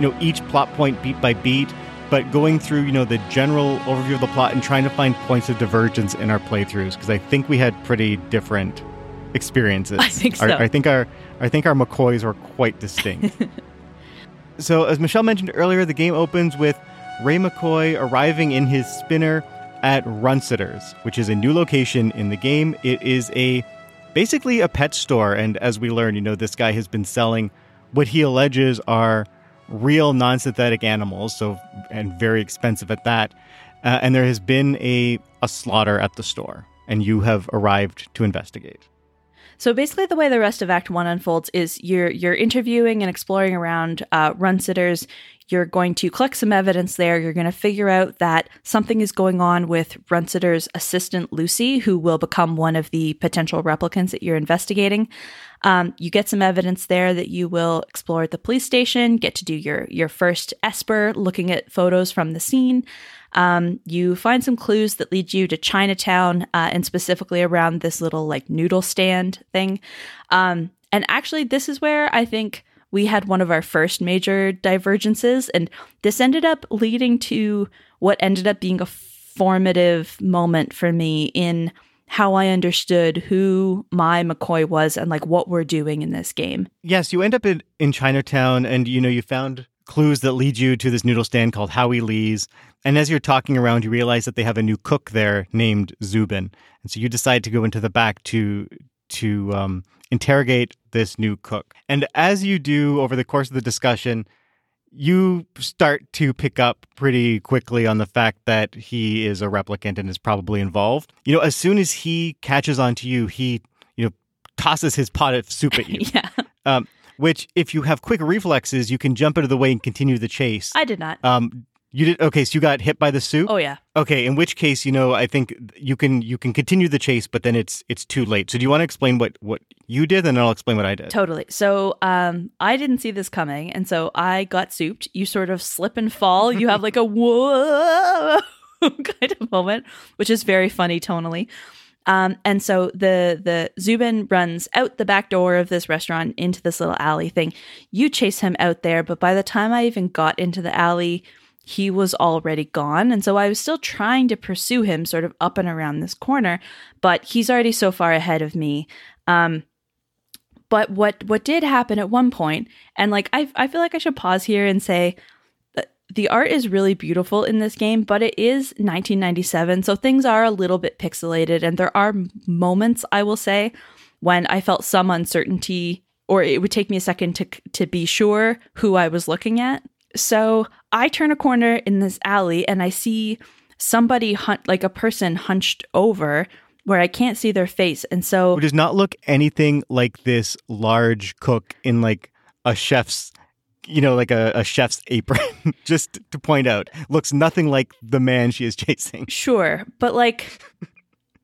you know, each plot point beat by beat, but going through, you know, the general overview of the plot and trying to find points of divergence in our playthroughs because I think we had pretty different experiences. I think so. Our, I think our I think our McCoys were quite distinct. so as Michelle mentioned earlier, the game opens with Ray McCoy arriving in his spinner at Runciter's, which is a new location in the game. It is a basically a pet store. And as we learn, you know, this guy has been selling what he alleges are real non synthetic animals, so and very expensive at that. Uh, and there has been a, a slaughter at the store, and you have arrived to investigate. So basically, the way the rest of Act One unfolds is you're you're interviewing and exploring around uh, Runciter's. You're going to collect some evidence there. You're going to figure out that something is going on with Runciter's assistant, Lucy, who will become one of the potential replicants that you're investigating. Um, you get some evidence there that you will explore at the police station, get to do your, your first Esper, looking at photos from the scene. Um, you find some clues that lead you to Chinatown uh, and specifically around this little like noodle stand thing. Um, and actually, this is where I think we had one of our first major divergences, and this ended up leading to what ended up being a formative moment for me in how I understood who my McCoy was and like what we're doing in this game. Yes, you end up in, in Chinatown and you know you found clues that lead you to this noodle stand called Howie Lee's. And as you're talking around, you realize that they have a new cook there named Zuben. And so you decide to go into the back to to um, interrogate this new cook. And as you do over the course of the discussion, you start to pick up pretty quickly on the fact that he is a replicant and is probably involved. You know, as soon as he catches on to you, he, you know, tosses his pot of soup at you. yeah. Um, which, if you have quick reflexes, you can jump out of the way and continue the chase. I did not. Um, you did okay. So you got hit by the suit. Oh yeah. Okay. In which case, you know, I think you can you can continue the chase, but then it's it's too late. So do you want to explain what what you did, and then I'll explain what I did. Totally. So um, I didn't see this coming, and so I got souped. You sort of slip and fall. You have like a whoa kind of moment, which is very funny tonally. Um, and so the the Zuben runs out the back door of this restaurant into this little alley thing. You chase him out there, but by the time I even got into the alley, he was already gone. And so I was still trying to pursue him sort of up and around this corner, but he's already so far ahead of me. Um, but what what did happen at one point, and like I I feel like I should pause here and say the art is really beautiful in this game, but it is 1997, so things are a little bit pixelated, and there are moments I will say when I felt some uncertainty, or it would take me a second to to be sure who I was looking at. So I turn a corner in this alley and I see somebody hunt like a person hunched over where I can't see their face. And so Who does not look anything like this large cook in like a chef's you know, like a, a chef's apron, just to point out, looks nothing like the man she is chasing. Sure. But like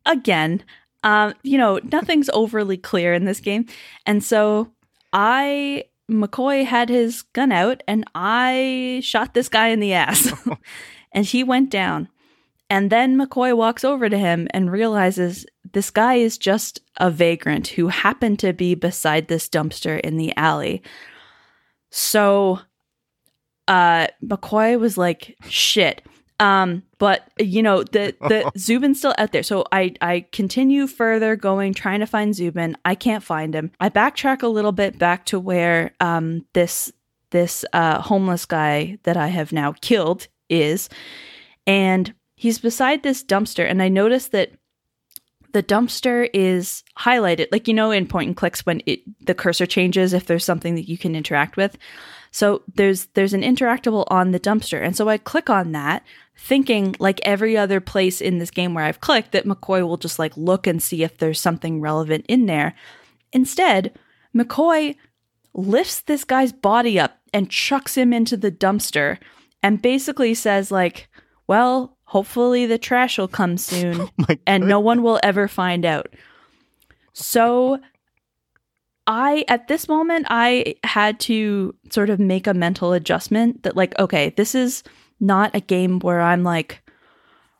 again, um, you know, nothing's overly clear in this game. And so I McCoy had his gun out and I shot this guy in the ass. and he went down. And then McCoy walks over to him and realizes this guy is just a vagrant who happened to be beside this dumpster in the alley. So uh McCoy was like, shit. Um, but you know, the the Zuben's still out there. So I I continue further going, trying to find Zuben. I can't find him. I backtrack a little bit back to where um this this uh homeless guy that I have now killed is, and he's beside this dumpster, and I notice that the dumpster is highlighted like you know in point and clicks when it the cursor changes if there's something that you can interact with so there's there's an interactable on the dumpster and so i click on that thinking like every other place in this game where i've clicked that mccoy will just like look and see if there's something relevant in there instead mccoy lifts this guy's body up and chucks him into the dumpster and basically says like well hopefully the trash will come soon oh My and no one will ever find out. So I at this moment I had to sort of make a mental adjustment that like okay, this is not a game where I'm like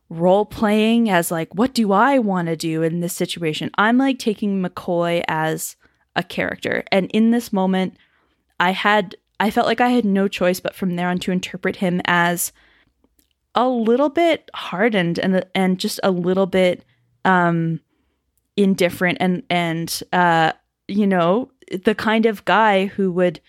role playing as like what do I want to do in this situation? I'm like taking McCoy as a character. And in this moment I had I felt like I had no choice but from there on to interpret him as a little bit hardened and and just a little bit um indifferent and and uh you know the kind of guy who would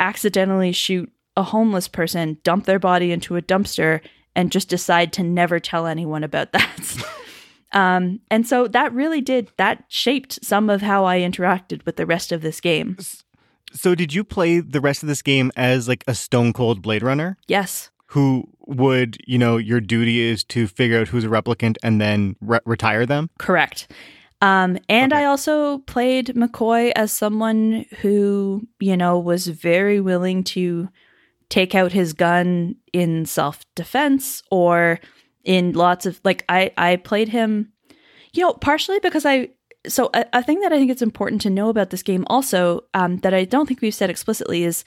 accidentally shoot a homeless person dump their body into a dumpster and just decide to never tell anyone about that um and so that really did that shaped some of how i interacted with the rest of this game So did you play the rest of this game as like a stone cold Blade Runner? yes Who would, you know, your duty is to figure out who's a replicant and then re- retire them? Correct. Um, and Okay. I also played McCoy as someone who, you know, was very willing to take out his gun in self defense or in lots of like I I played him, you know, partially because I so a, a thing that I think it's important to know about this game also um, that I don't think we've said explicitly is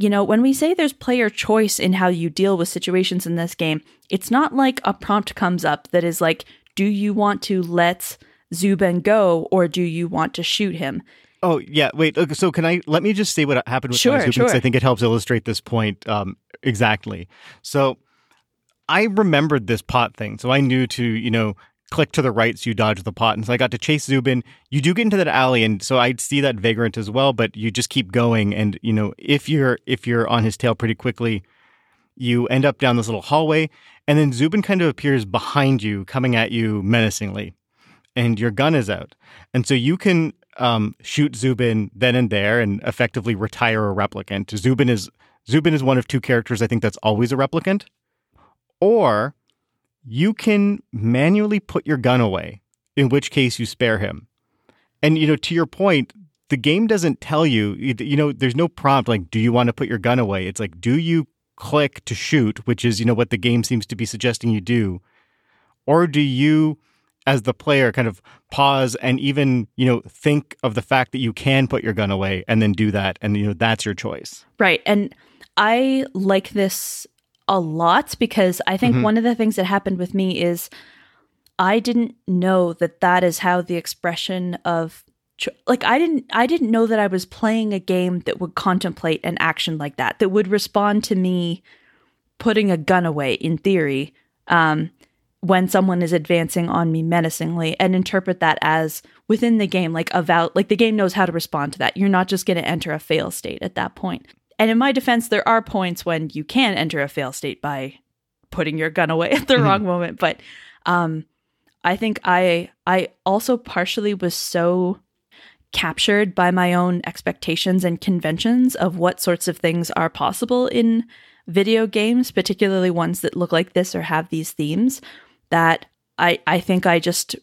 you know, when we say there's player choice in how you deal with situations in this game, it's not like a prompt comes up that is like, do you want to let Zuben go or do you want to shoot him? Oh yeah, wait. Okay, so can I let me just say what happened with Sure, Zoom because. I think it helps illustrate this point um, exactly. So I remembered this pot thing, so I knew to you know click to the right so you dodge the pot. And so I got to chase Zuben. You do get into that alley, and so I'd see that vagrant as well, but you just keep going. And you know, if you're if you're on his tail pretty quickly, you end up down this little hallway, and then Zuben kind of appears behind you, coming at you menacingly, and your gun is out, and so you can um, shoot Zuben then and there and effectively retire a replicant. Zuben is Zuben is one of two characters I think that's always a replicant, or you can manually put your gun away, in which case you spare him. And, you know, to your point, the game doesn't tell you, you know, there's no prompt like, do you want to put your gun away? It's like, do you click to shoot, which is, you know, what the game seems to be suggesting you do? Or do you, as the player, kind of pause and even, you know, think of the fact that you can put your gun away and then do that? And, you know, that's your choice. Right. And I like this a lot because I think mm-hmm. one of the things that happened with me is I didn't know that that is how the expression of like I didn't I didn't know that I was playing a game that would contemplate an action like that that would respond to me putting a gun away in theory um, when someone is advancing on me menacingly and interpret that as within the game like about like the game knows how to respond to that you're not just going to enter a fail state at that point and in my defense, there are points when you can enter a fail state by putting your gun away at the mm-hmm. wrong moment. But um, I think I I also partially was so captured by my own expectations and conventions of what sorts of things are possible in video games, particularly ones that look like this or have these themes, that I I think I just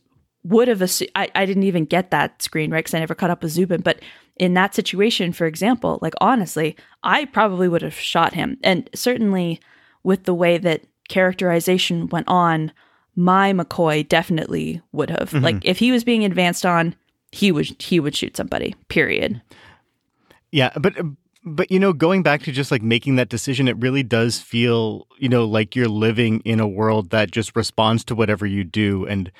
would have assumed I, I didn't even get that screen right because I never caught up with Zuben, but in that situation, for example, like honestly, I probably would have shot him. And certainly with the way that characterization went on, my McCoy definitely would have. Mm-hmm. Like if he was being advanced on, he would he would shoot somebody. Period. Yeah, but but you know, going back to just like making that decision, it really does feel, you know, like you're living in a world that just responds to whatever you do and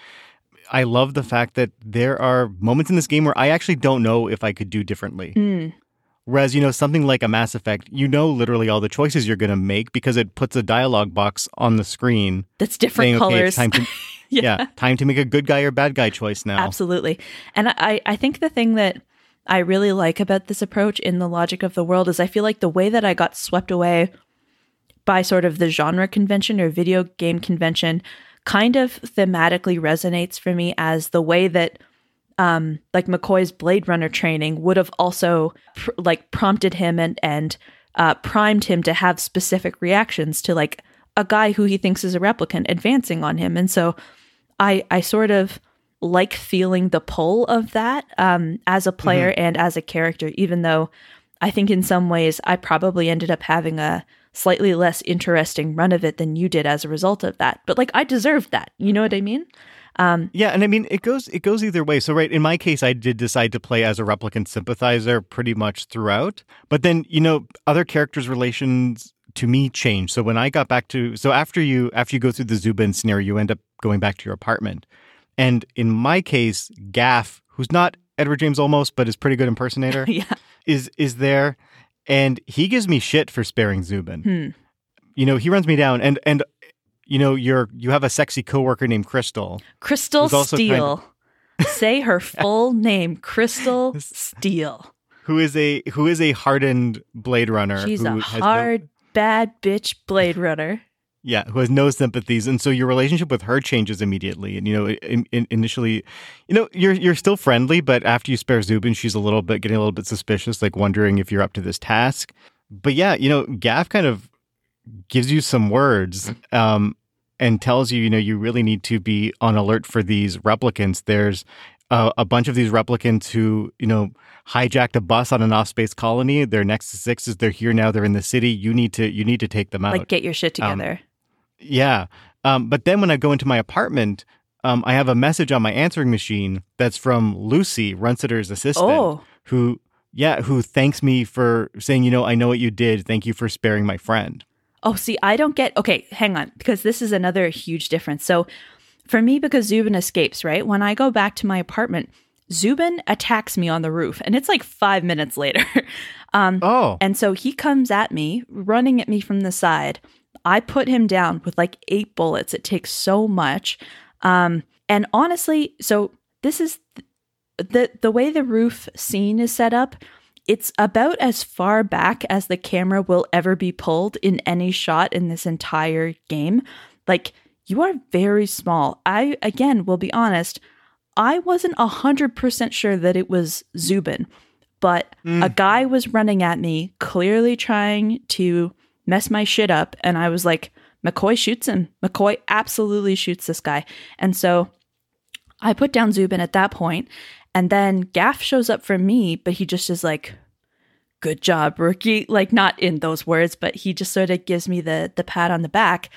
I love the fact that there are moments in this game where I actually don't know if I could do differently. Mm. Whereas, you know, something like a Mass Effect, you know literally all the choices you're going to make because it puts a dialogue box on the screen. That's different saying, colors. Okay, time to, yeah. yeah. time to make a good guy or bad guy choice now. Absolutely. And I, I think the thing that I really like about this approach in the logic of the world is I feel like the way that I got swept away by sort of the genre convention or video game convention kind of thematically resonates for me as the way that um like McCoy's Blade Runner training would have also pr- like prompted him and and uh, primed him to have specific reactions to like a guy who he thinks is a replicant advancing on him. And so I I sort of like feeling the pull of that um as a player mm-hmm. and as a character even though I think in some ways I probably ended up having a slightly less interesting run of it than you did as a result of that. But like I deserved that. You know what I mean? Um, yeah, and I mean it goes it goes either way. So right, in my case, I did decide to play as a replicant sympathizer pretty much throughout. But then you know other characters' relations to me changed. So when I got back to so after you after you go through the Zuben scenario, you end up going back to your apartment. And in my case, Gaff, who's not Edward James Olmos, but is pretty good impersonator, yeah. is is there and he gives me shit for sparing Zuben. Hmm. You know, he runs me down, and and you know, you're you have a sexy coworker named Crystal. Crystal Steele. Kind of... Say her full name, Crystal Steele. Who is a who is a hardened Blade Runner? She's a hard, no... bad bitch Blade Runner. Yeah, who has no sympathies, and so your relationship with her changes immediately. And you know, in, in, initially, you know, you're you're still friendly, but after you spare Zuben, she's a little bit getting a little bit suspicious, like wondering if you're up to this task. But yeah, you know, Gaff kind of gives you some words um, and tells you, you know, you really need to be on alert for these replicants. There's uh, a bunch of these replicants who, you know, hijacked a bus on an off-space colony. They're Nexus Sixes. They're here now. They're in the city. You need to you need to take them out. Like get your shit um, together. Um, yeah. Um, but then when I go into my apartment, um, I have a message on my answering machine that's from Lucy, Runciter's assistant, oh. who, yeah, who thanks me for saying, you know, I know what you did. Thank you for sparing my friend. Oh, see, I don't get. Okay, hang on, because this is another huge difference. So, for me, because Zuben escapes, right? When I go back to my apartment, Zuben attacks me on the roof, and it's like five minutes later. um, oh. And so he comes at me, running at me from the side. I put him down with like eight bullets. It takes so much. Um, And honestly, so this is the the way the roof scene is set up. It's about as far back as the camera will ever be pulled in any shot in this entire game. Like you are very small. I again will be honest, I wasn't 100% sure that it was Zuben, but mm. a guy was running at me, clearly trying to mess my shit up. And I was like, McCoy shoots him. McCoy absolutely shoots this guy. And so I put down Zuben at that point, And then Gaff shows up for me, but he just is like, good job, rookie. Like, not in those words, but he just sort of gives me the, the pat on the back.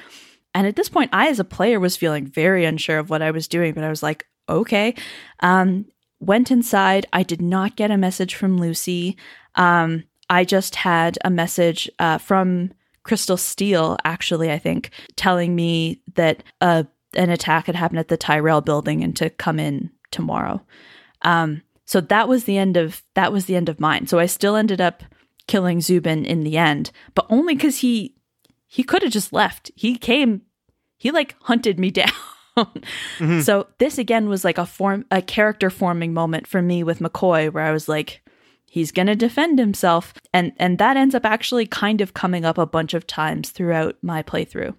And at this point, I, as a player, was feeling very unsure of what I was doing, but I was like, okay. Um, went inside. I did not get a message from Lucy. Um, I just had a message uh, from Crystal Steele, actually, I think, telling me that uh, an attack had happened at the Tyrell building and to come in tomorrow. Um, so that was the end of that was the end of mine. So I still ended up killing Zuben in the end, but only because he he could have just left. He came, he like hunted me down. mm-hmm. So this again was like a form a character forming moment for me with McCoy where I was like he's going to defend himself and and that ends up actually kind of coming up a bunch of times throughout my playthrough.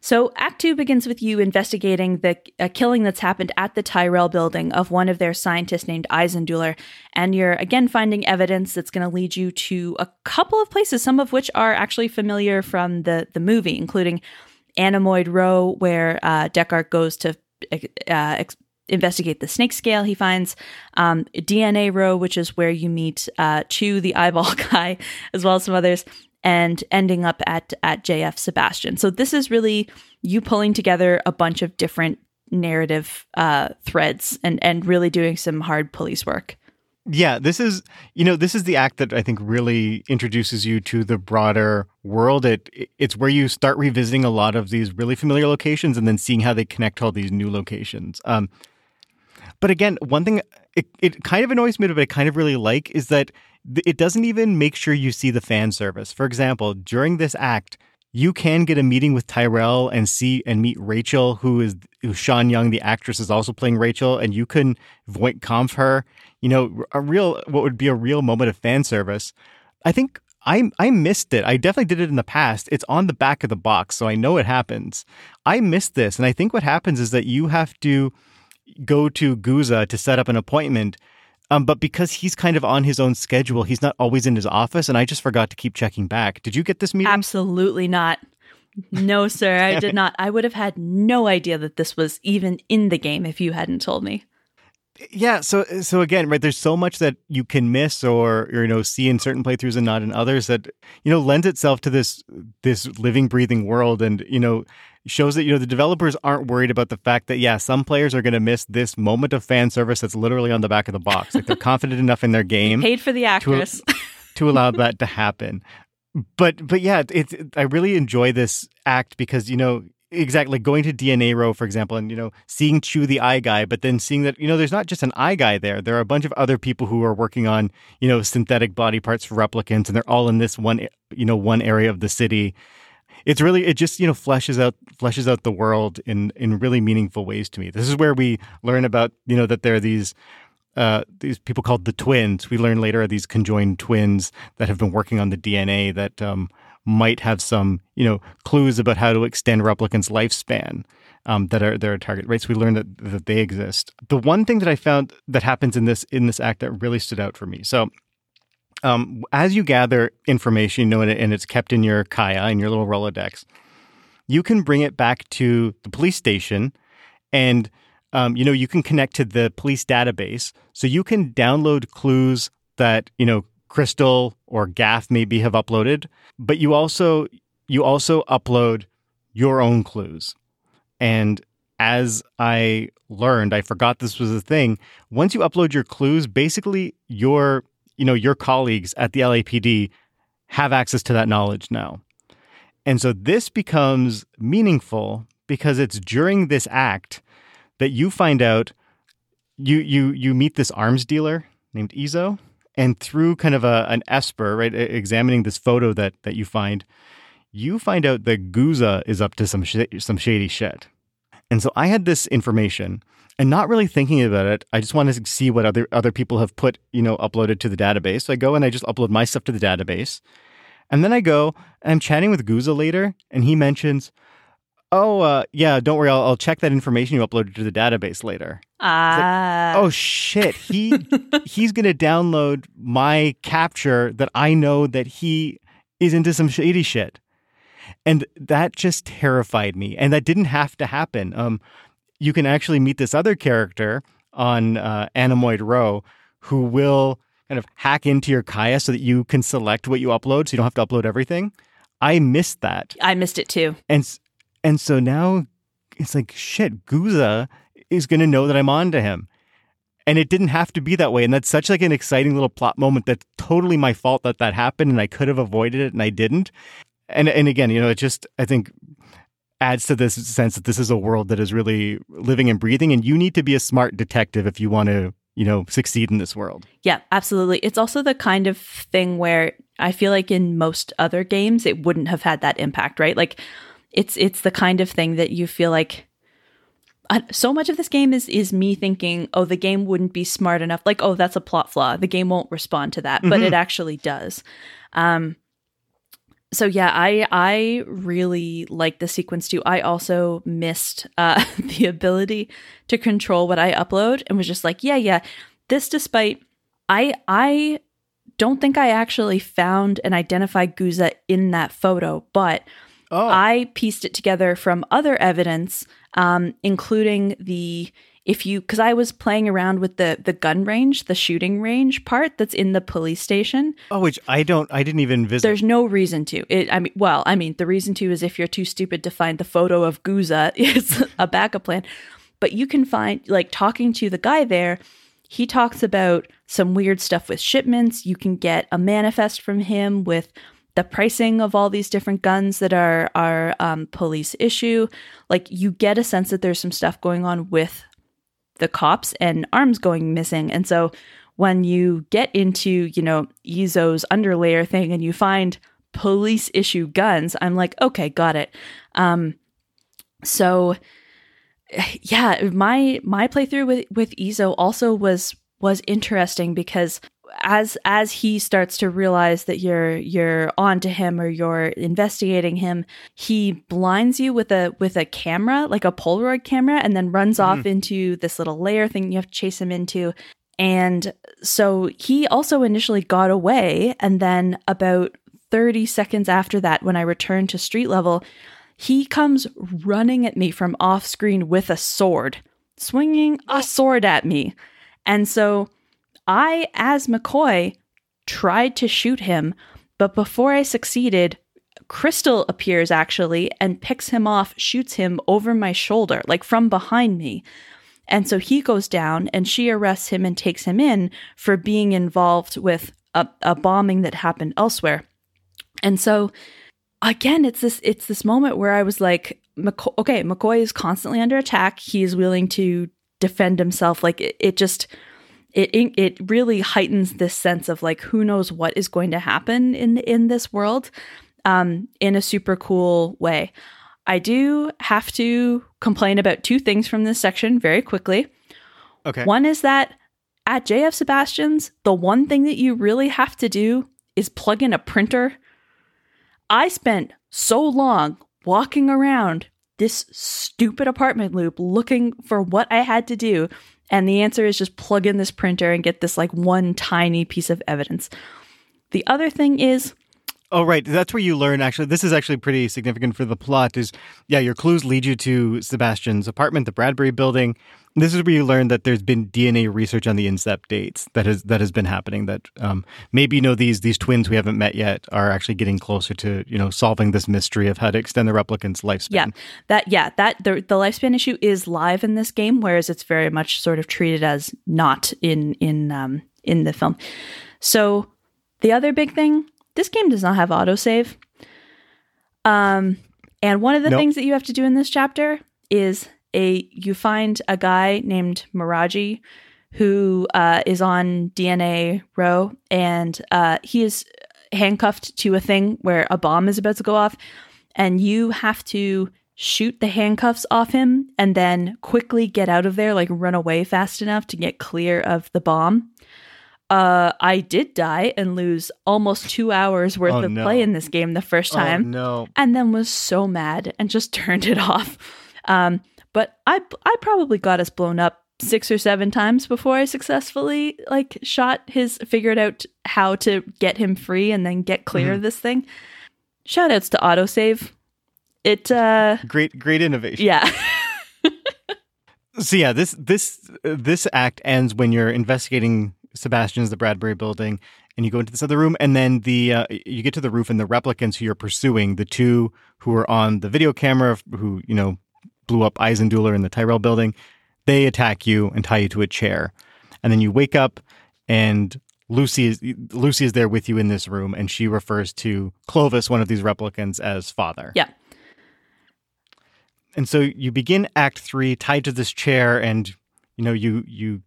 So, Act 2 begins with you investigating the a killing that's happened at the Tyrell building of one of their scientists named Eisenduller, and you're again finding evidence that's going to lead you to a couple of places, some of which are actually familiar from the, the movie, including Animoid Row, where uh, Deckard goes to uh, investigate the snake scale he finds, um, DNA Row, which is where you meet uh, Chew, the eyeball guy, as well as some others, and ending up at at JF Sebastian. So this is really you pulling together a bunch of different narrative uh, threads and and really doing some hard police work. Yeah, this is you know this is the act that I think really introduces you to the broader world. It it's where you start revisiting a lot of these really familiar locations and then seeing how they connect to all these new locations. Um, but again, one thing it, it kind of annoys me, but I kind of really like is that it doesn't even make sure you see the fan service. For example, during this act, you can get a meeting with Tyrell and see and meet Rachel, who is who Sean Young, the actress, is also playing Rachel, and you can Voight-Kampff her. You know, a real what would be a real moment of fan service. I think I I missed it. I definitely did it in the past. It's on the back of the box, so I know it happens. I missed this, and I think what happens is that you have to go to Guzza to set up an appointment um, but because he's kind of on his own schedule, he's not always in his office, and I just forgot to keep checking back. Did you get this meeting? Absolutely not. No, sir, I did not. I would have had no idea that this was even in the game if you hadn't told me. Yeah, so so again, right? There's so much that you can miss or, or you know see in certain playthroughs and not in others that you know lends itself to this this living, breathing world, and you know shows that you know the developers aren't worried about the fact that yeah some players are going to miss this moment of fan service that's literally on the back of the box like they're confident enough in their game paid for the actress to, to allow that to happen but but yeah it's it, i really enjoy this act because you know exactly going to dna row for example and you know seeing chew the eye guy but then seeing that you know there's not just an eye guy there there are a bunch of other people who are working on you know synthetic body parts for replicants and they're all in this one you know one area of the city it's really it just you know fleshes out fleshes out the world in in really meaningful ways to me. This is where we learn about you know that there are these uh, these people called the twins. We learn later are these conjoined twins that have been working on the DNA that um, might have some you know clues about how to extend replicants' lifespan. Um, that are their target rates. We learn that that they exist. The one thing that I found that happens in this in this act that really stood out for me. So um, as you gather information, you know, and it's kept in your KIA, in your little Rolodex, you can bring it back to the police station and um, you know you can connect to the police database so you can download clues that you know crystal or gaff maybe have uploaded but you also you also upload your own clues and as i learned i forgot this was a thing once you upload your clues basically your you know, your colleagues at the LAPD have access to that knowledge now. And so this becomes meaningful because it's during this act that you find out you you you meet this arms dealer named Izo and through kind of a an esper, right, examining this photo that that you find, you find out that Guzza is up to some sh- some shady shit. And so I had this information and not really thinking about it. I just wanted to see what other other people have put, you know, uploaded to the database. So I go and I just upload my stuff to the database. And then I go and I'm chatting with Guzza later, and he mentions, "Oh, uh, yeah, don't worry, I'll, I'll, check that information you uploaded to the database later." Ah, like, oh shit, he he's gonna download my capture that I know that he is into some shady shit, and that just terrified me. And that didn't have to happen. Um, you can actually meet this other character on uh, Animoid Row who will kind of hack into your KIA so that you can select what you upload, so you don't have to upload everything. I missed that. I missed it too. And and so now it's like shit. Guzza is going to know that I'm on to him, and it didn't have to be that way. And that's such like an exciting little plot moment. That's totally my fault that that happened, and I could have avoided it, and I didn't. And and again, you know, it just I think adds to this sense that this is a world that is really living and breathing, and you need to be a smart detective if you want to you know, succeed in this world. Yeah, absolutely. It's also the kind of thing where I feel like in most other games it wouldn't have had that impact, right? Like it's it's the kind of thing that you feel like uh, so much of this game is is me thinking, oh, the game wouldn't be smart enough. Like, oh, that's a plot flaw. The game won't respond to that, mm-hmm. but it actually does. Um, so yeah, I I really like the sequence too. I also missed uh, the ability to control what I upload and was just like, yeah, yeah. This despite I I don't think I actually found and identified Guzza in that photo, but oh. I pieced it together from other evidence, um, including the if you because I was playing around with the the gun range, the shooting range part that's in the police station. Oh, which I don't, I didn't even visit. There's no reason to. It, I mean, well, I mean, the reason to is if you're too stupid to find the photo of Guzza, it's a backup plan. But you can find like talking to the guy there. He talks about some weird stuff with shipments. You can get a manifest from him with the pricing of all these different guns that are are um, police issue. Like you get a sense that there's some stuff going on with the cops and arms going missing. And so when you get into, you know, Izo's underlayer thing and you find police issue guns, I'm like, okay, got it. Um, so yeah, my my playthrough with with Izo also was was interesting because as as he starts to realize that you're you're on to him or you're investigating him he blinds you with a with a camera like a polaroid camera and then runs mm-hmm. off into this little layer thing you have to chase him into. And so he also initially got away and then about 30 seconds after that when i returned to street level he comes running at me from off screen with a sword swinging a sword at me. And so I, as McCoy, tried to shoot him, but before I succeeded, Crystal appears actually and picks him off, shoots him over my shoulder, like from behind me. And so he goes down and she arrests him and takes him in for being involved with a, a bombing that happened elsewhere. And so again, it's this it's this moment where I was like, McCoy, okay, McCoy is constantly under attack. He's willing to defend himself. Like it, it just it it really heightens this sense of like who knows what is going to happen in in this world um, in a super cool way. I do have to complain about two things from this section very quickly. Okay. One is that at JF Sebastian's, the one thing that you really have to do is plug in a printer. I spent so long walking around this stupid apartment loop looking for what I had to do and the answer is just plug in this printer and get this like one tiny piece of evidence. The other thing is Oh right, that's where you learn actually this is actually pretty significant for the plot is yeah, your clues lead you to Sebastian's apartment, the Bradbury building. This is where you learn that there's been DNA research on the incept dates that has that has been happening. That um, maybe you know these these twins we haven't met yet are actually getting closer to you know solving this mystery of how to extend the replicant's lifespan. Yeah, that yeah that the the lifespan issue is live in this game, whereas it's very much sort of treated as not in in um, in the film. So the other big thing, this game does not have autosave. Um, and one of the nope. things that you have to do in this chapter is a you find a guy named Moraji who uh, is on DNA row, and uh, he is handcuffed to a thing where a bomb is about to go off, and you have to shoot the handcuffs off him and then quickly get out of there, like run away fast enough to get clear of the bomb. Uh, I did die and lose almost two hours worth Oh, of no. play in this game the first time Oh, no. and then was so mad and just turned it off. Um, but I I probably got us blown up six or seven times before I successfully like shot his figured out how to get him free and then get clear Mm-hmm. of this thing. Shout outs to autosave. It uh Great, great innovation. yeah. So yeah, this this this act ends when you're investigating Sebastian's the Bradbury building, and you go into this other room, and then the uh, you get to the roof, and the replicants who you're pursuing, the two who are on the video camera, who you know blew up Eisenduller in the Tyrell building, they attack you and tie you to a chair, and then you wake up, and Lucy is Lucy is there with you in this room, and she refers to Clovis, one of these replicants, as father. Yeah. And so you begin Act Three tied to this chair, and you know you you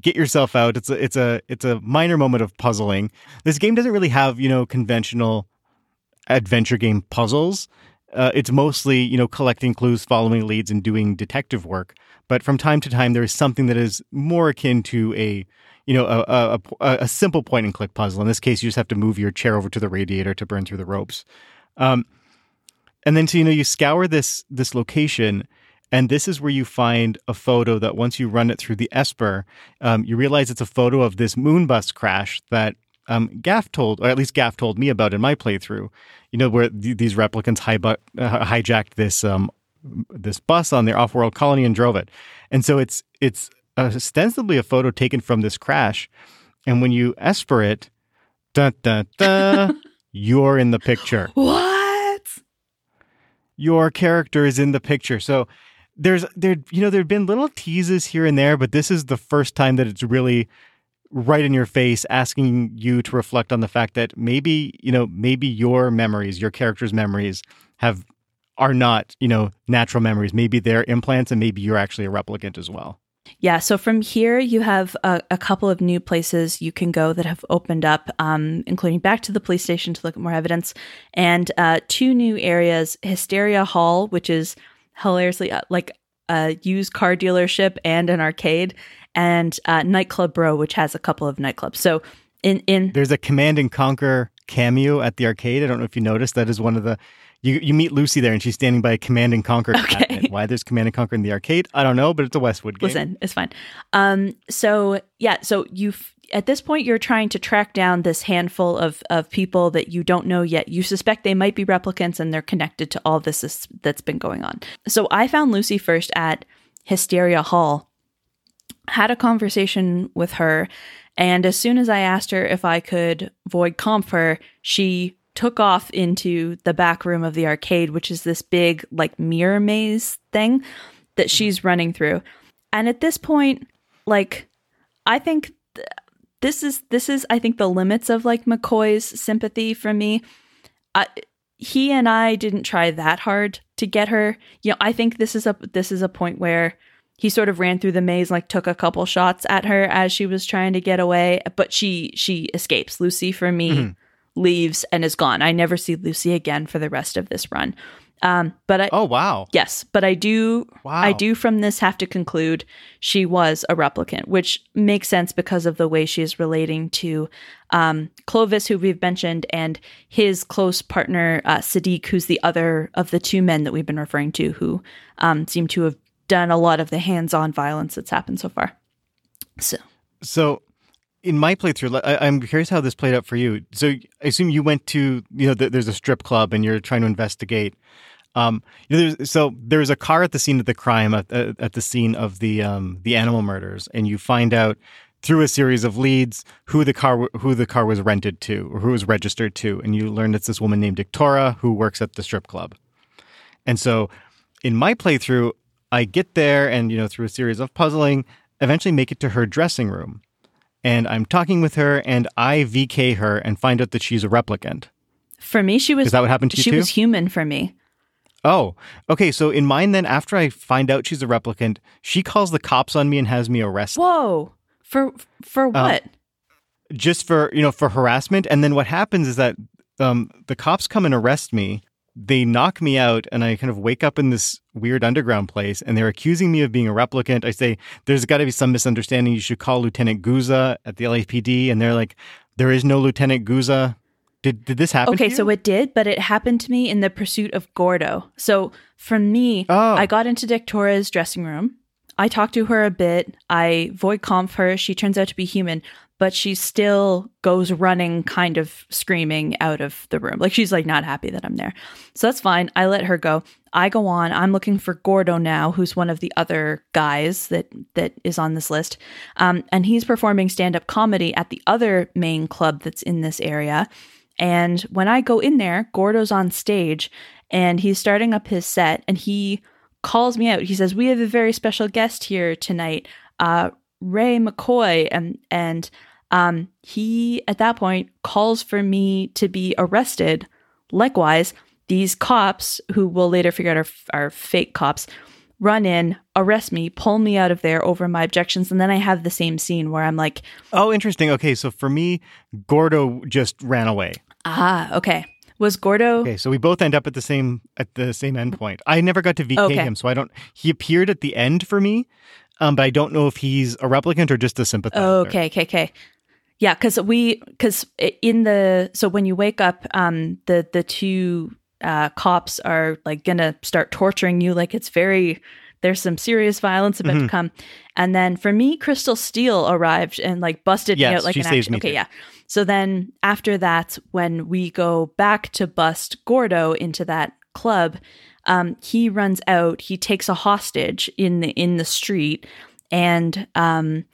get yourself out. It's a it's a it's a minor moment of puzzling. This game doesn't really have you know conventional adventure game puzzles. Uh, it's mostly you know collecting clues, following leads, and doing detective work. But from time to time, there is something that is more akin to a you know a a, a, simple point and click puzzle. In this case, you just have to move your chair over to the radiator to burn through the ropes. Um, and then so you know you scour this this location and this is where you find a photo that once you run it through the esper um, you realize it's a photo of this moon bus crash that um, gaff told or at least gaff told me about in my playthrough you know where th- these replicants uh, hijacked this um, this bus on their off-world colony and drove it and so it's it's ostensibly a photo taken from this crash and when you esper it da da da you're in the picture What? your character is in the picture. So there's there you know there've been little teases here and there, but this is the first time that it's really right in your face asking you to reflect on the fact that maybe, you know, maybe your memories, your character's memories have are not, you know, natural memories. Maybe they're implants and maybe you're actually a replicant as well. Yeah, so from here, you have a, a couple of new places you can go that have opened up, um, including back to the police station to look at more evidence, and uh, two new areas Hysteria Hall, which is hilariously uh, like a used car dealership and an arcade, and uh, Nightclub Row, which has a couple of nightclubs. So in, in There's a Command and Conquer cameo at the arcade. I don't know if you noticed. That is one of the you you meet Lucy there, and she's standing by a Command and Conquer Okay. cabinet. Why there's Command and Conquer in the arcade, I don't know, but it's a Westwood game. Listen, it's fine. Um, so yeah, so you at this point you're trying to track down this handful of of people that you don't know yet. You suspect they might be replicants and they're connected to all this is, that's been going on. So I found Lucy first at Hysteria Hall. Had a conversation with her, and as soon as I asked her if I could Voight-Kampff her, she took off into the back room of the arcade, which is this big like mirror maze thing that mm-hmm. she's running through. And at this point, like I think th- this is this is I think the limits of like McCoy's sympathy for me. I, he and I didn't try that hard to get her. You know, I think this is a this is a point where he sort of ran through the maze like took a couple shots at her as she was trying to get away, but she she escapes. Lucy for me mm-hmm. leaves and is gone. I never see Lucy again for the rest of this run. Um, but I, Oh wow. Yes, but I do Wow. I do from this have to conclude she was a replicant, which makes sense because of the way she is relating to um, Clovis, who we've mentioned, and his close partner uh, Sadik, who's the other of the two men that we've been referring to, who um, seem to have done a lot of the hands-on violence that's happened so far. So So, in my playthrough, I, I'm curious how this played out for you. So, I assume you went to, you know, th- there's a strip club and you're trying to investigate. Um, you know, there's, so there's a car at the scene of the crime, at, at, the scene of the um, the animal murders, and you find out through a series of leads who the car who the car was rented to or who was registered to, and you learn it's this woman named Victoria who works at the strip club. And so, in my playthrough, I get there and you know through a series of puzzling, eventually make it to her dressing room, and I'm talking with her, and I VK her and find out that she's a replicant. for me, she was Is that what happened to you she too? was human for me. Oh, okay. So in mine, then after I find out she's a replicant, she calls the cops on me and has me arrested Whoa, for for what? just for you know for harassment. And then what happens is that um, the cops come and arrest me, they knock me out and I kind of wake up in this weird underground place and they're accusing me of being a replicant. I say, there's got to be some misunderstanding. You should call Lieutenant Guzza at the LAPD. And they're like, there is no Lieutenant Guzza. Did, did this happen? Okay, so it did, but it happened to me in the pursuit of Gordo. So for me, Oh. I got into Dektora's dressing room. I talked to her a bit. I Voight-Kampff her. She turns out to be human, but she still goes running, kind of screaming out of the room. Like she's like not happy that I'm there. So that's fine. I let her go. I go on. I'm looking for Gordo now, who's one of the other guys that that is on this list, um, and he's performing stand up comedy at the other main club that's in this area. And when I go in there, Gordo's on stage and he's starting up his set and he calls me out. He says, "We have a very special guest here tonight, uh, Ray McCoy," and and um, he at that point calls for me to be arrested. Likewise, these cops, who we'll later figure out are, are fake cops, run in, arrest me, pull me out of there over my objections, and then I have the same scene where I'm like, Oh, interesting. Okay, so for me, Gordo just ran away. "Ah, okay." Was Gordo? Okay, so we both end up at the same at the same endpoint. I never got to VK Okay. him, so I don't. He appeared at the end for me, um, but I don't know if he's a replicant or just a sympathizer. Okay, okay, okay. Yeah, because we because in the so when you wake up, um, the the two uh, cops are like gonna start torturing you. Like it's very there's some serious violence about to Mhm. come, and then for me, Crystal Steele arrived and like busted me out like she an saves action. me Okay, too. yeah. So then after that, when we go back to bust Gordo into that club, um, he runs out. He takes a hostage in the in the street, and um,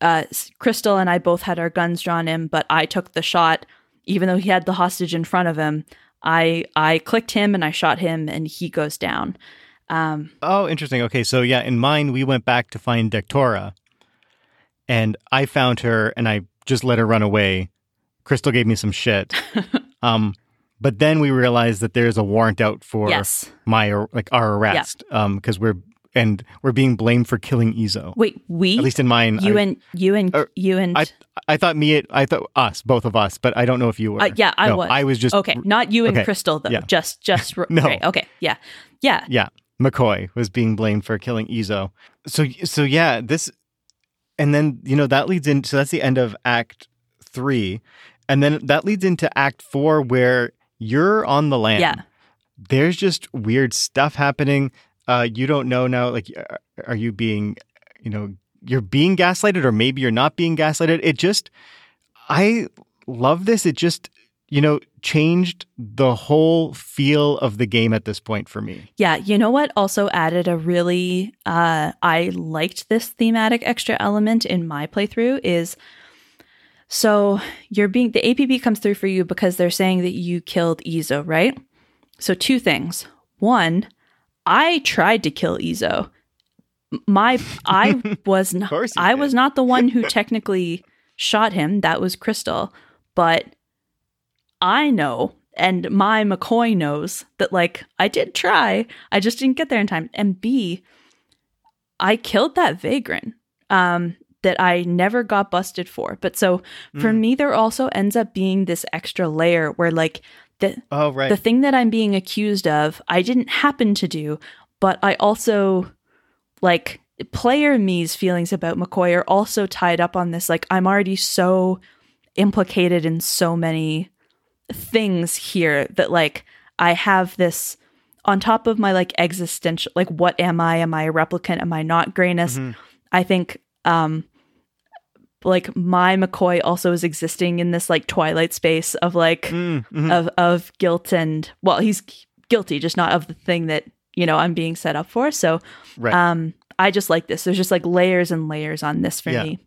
uh, Crystal and I both had our guns drawn in, but I took the shot, even though he had the hostage in front of him. I I clicked him and I shot him, and he goes down. Um, Oh, interesting. Okay, so yeah, in mine, we went back to find Dektora, and I found her, and I just let her run away. Crystal gave me some shit. um, but then we realized that there's a warrant out for yes. my like our arrest. Um, because we're and we're being blamed for killing Izo. Wait, we At least in mine, you I, and you and Er, you and I I thought me, I thought us, both of us, but I don't know if you were. Uh, yeah, I No, was. I was just okay, not you and okay, Crystal though. yeah. Just just No. right, okay, yeah, yeah. Yeah, McCoy was being blamed for killing Izo. So so yeah, this and then you know that leads into so that's the end of act 3 and then that leads into act 4 where you're on the land. Yeah. There's just weird stuff happening. Uh you don't know now like are- you being you know you're being gaslighted or maybe you're not being gaslighted. It just I love this. It just you know changed the whole feel of the game at this point for me. Yeah, you know what also added a really uh I liked this thematic extra element in my playthrough is so you're being the APB comes through for you because they're saying that you killed Izo, right? So two things. One, I tried to kill Izo. My I was not I did. was not the one who technically shot him. That was Crystal. But I know and my McCoy knows that like I did try. I just didn't get there in time. And B, I killed that vagrant. Um that I never got busted for. But so for Mm. me there also ends up being this extra layer where like the Oh right. the thing that I'm being accused of, I didn't happen to do, but I also like player me's feelings about McCoy are also tied up on this. Like I'm already so implicated in so many things here that like I have this on top of my like existential like what am I? Am I a replicant? Am I not grayness? Mhm. I think um like my McCoy also is existing in this like twilight space of like Mm, mhm. of of guilt and well he's guilty just not of the thing that you know i'm being set up for so right. um i just like this there's just like layers and layers on this for Yeah. me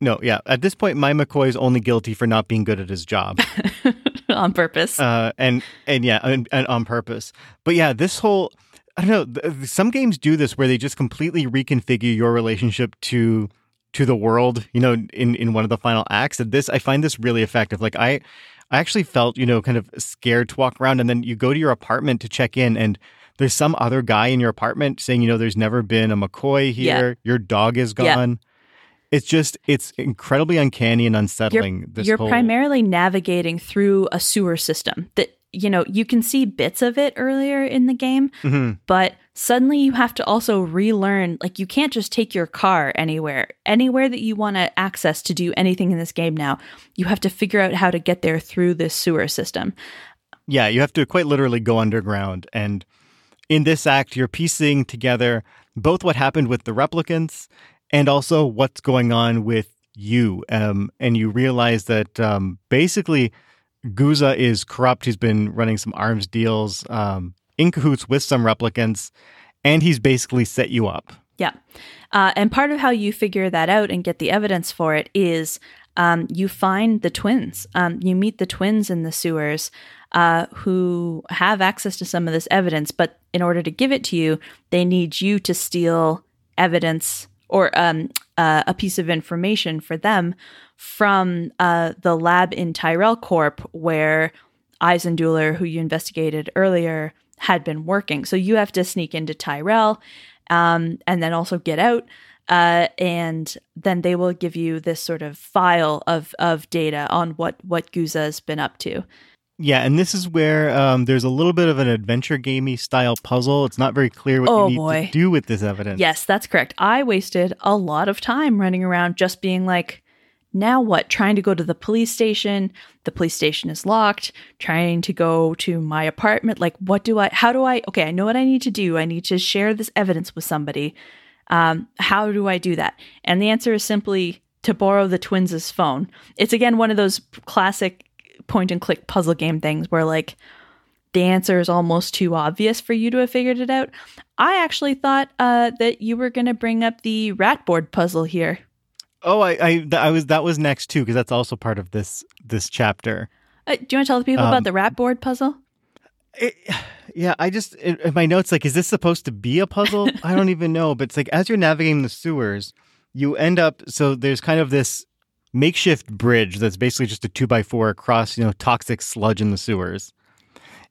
no, yeah. At this point, my McCoy is only guilty for not being good at his job, on purpose uh, and and yeah, and, and on purpose. But yeah, this whole I don't know. Some games do this where they just completely reconfigure your relationship to to the world. You know, in in one of the final acts. And this, I find this really effective. Like I, I actually felt you know kind of scared to walk around, and then you go to your apartment to check in, and there's some other guy in your apartment saying, you know, there's never been a McCoy here. Your dog is Yeah. gone. It's just it's incredibly uncanny and unsettling. this you're whole, primarily navigating through a sewer system that you know, you can see bits of it earlier in the game, hmm but suddenly you have to also relearn like you can't just take your car anywhere. Anywhere that you want to access to do anything in this game now, you have to figure out how to get there through this sewer system. Yeah, you have to quite literally go underground. And in this act, you're piecing together both what happened with the replicants and also what's going on with you. Um, and you realize that um, basically Guzza is corrupt. He's been running some arms deals um, in cahoots with some replicants, and he's basically set you up. Yeah. Uh, and part of how you figure that out and get the evidence for it is um, you find the twins. Um, you meet the twins in the sewers uh, who have access to some of this evidence, but in order to give it to you, they need you to steal evidence or um, uh, a piece of information for them from uh, the lab in Tyrell Corp where Eisenduller, who you investigated earlier, had been working. So you have to sneak into Tyrell um, and then also get out. Uh, and then they will give you this sort of file of, of data on what, what Guzza has been up to. Yeah, and this is where um, there's a little bit of an adventure gamey style puzzle. It's not very clear what Oh, you need boy. to do with this evidence. Yes, that's correct. I wasted a lot of time running around just being like, now what? Trying to go to the police station. The police station is locked. Trying to go to my apartment. Like, what do I, how do I, okay, I know what I need to do. I need to share this evidence with somebody. Um, how do I do that? And the answer is simply to borrow the twins' phone. It's again one of those classic point and click puzzle game things where like the answer is almost too obvious for you to have figured it out. I actually thought uh, that you were going to bring up the rat board puzzle here. Oh, I, I, I was that was next too because that's also part of this this chapter. Uh, do you want to tell the people Um, about the rat board puzzle? It, yeah, I just in, my notes like, is this supposed to be a puzzle? I don't even know, but it's like as you're navigating the sewers, you end up so there's kind of this makeshift bridge that's basically just a two by four across you know toxic sludge in the sewers,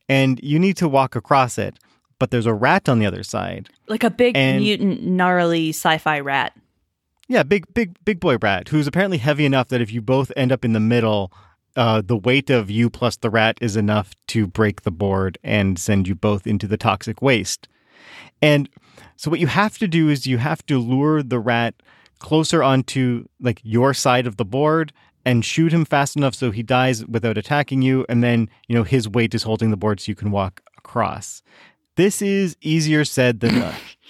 and you need to walk across it. But there's a rat on the other side. Like a big and- mutant, gnarly sci-fi rat. Yeah, big big big boy rat who's apparently heavy enough that if you both end up in the middle, uh, the weight of you plus the rat is enough to break the board and send you both into the toxic waste. And so what you have to do is you have to lure the rat closer onto like your side of the board and shoot him fast enough so he dies without attacking you and then, you know, his weight is holding the board so you can walk across. This is easier said than done.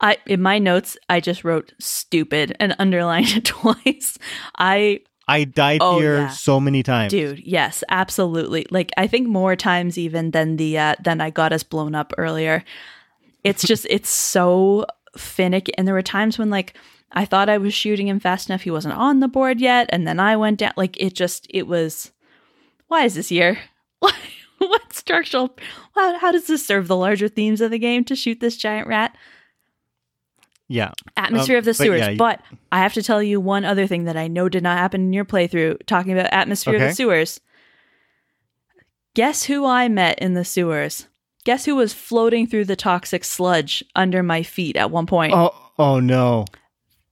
I in my notes I just wrote stupid and underlined it twice. I I died Oh, here yeah. so many times. dude, yes, absolutely. Like I think more times even than the uh, than I got us blown up earlier. It's just it's so finicky and there were times when like I thought I was shooting him fast enough he wasn't on the board yet and then I went down like it just it was why is this here? Why what structural how, how does this serve the larger themes of the game to shoot this giant rat? Yeah. atmosphere Um, of the but sewers. yeah, but I have to tell you one other thing that I know did not happen in your playthrough talking about atmosphere of the sewers. Guess who I met in the sewers? Guess who was floating through the toxic sludge under my feet at one point? Oh, oh no.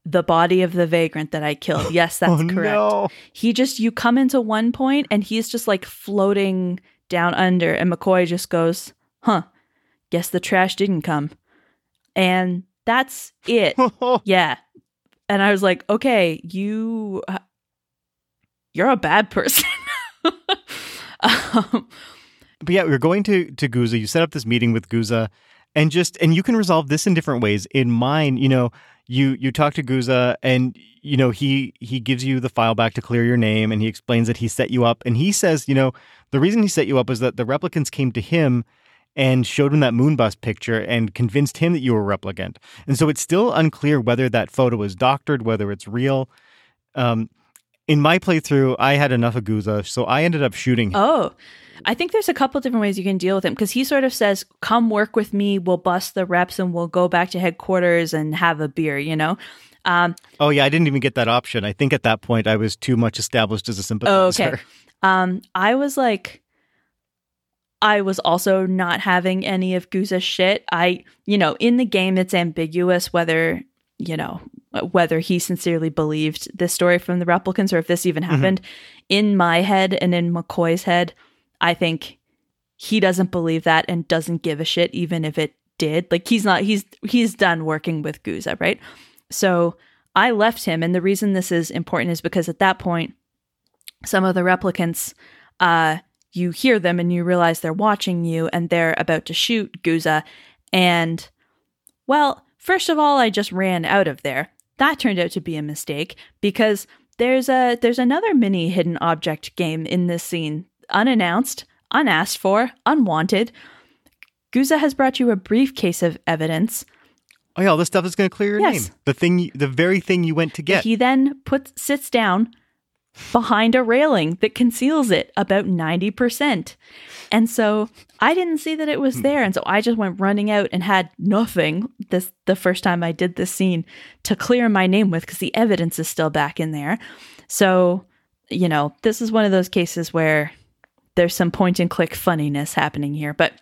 The body of the vagrant that I killed. Yes, that's oh, correct. No. He just, you come into one point and he's just like floating down under, and McCoy just goes, huh, guess the trash didn't come. And that's it. Yeah. And I was like, okay, you uh, you're a bad person. um, but yeah, we're going to to Guzza. You set up this meeting with Guzza, and just and you can resolve this in different ways. In mine, you know, you you talk to Guzza, and you know he he gives you the file back to clear your name, and he explains that he set you up, and he says, you know, the reason he set you up is that the replicants came to him and showed him that moonbus picture and convinced him that you were a replicant. And so it's still unclear whether that photo is doctored, whether it's real. Um, in my playthrough, I had enough of Guzza, so I ended up shooting him. oh, I think there's a couple different ways you can deal with him because he sort of says, "Come work with me. We'll bust the reps and we'll go back to headquarters and have a beer." You know. Um, Oh yeah, I didn't even get that option. I think at that point I was too much established as a sympathizer. Oh, okay. Um, I was like, I was also not having any of Guzza's shit. I, you know, in the game, it's ambiguous whether, you know, whether he sincerely believed this story from the replicants or if this even Mhm. happened. In my head and in McCoy's head, I think he doesn't believe that and doesn't give a shit even if it did. Like he's not he's he's done working with Guzza, right? So I left him and the reason this is important is because at that point some of the replicants uh you hear them and you realize they're watching you and they're about to shoot Guzza and well, first of all I just ran out of there. That turned out to be a mistake because there's a there's another mini hidden object game in this scene unannounced unasked for, unwanted. Guzza has brought you a briefcase of evidence. Oh yeah, all this stuff is going to clear your Yes. name. The thing, you, the very thing you went to get. He then puts sits down behind a railing that conceals it about 90%. And so I didn't see that it was there and so I just went running out and had nothing this the first time I did this scene to clear my name with cuz the evidence is still back in there. So, you know, this is one of those cases where there's some point and click funniness happening here, but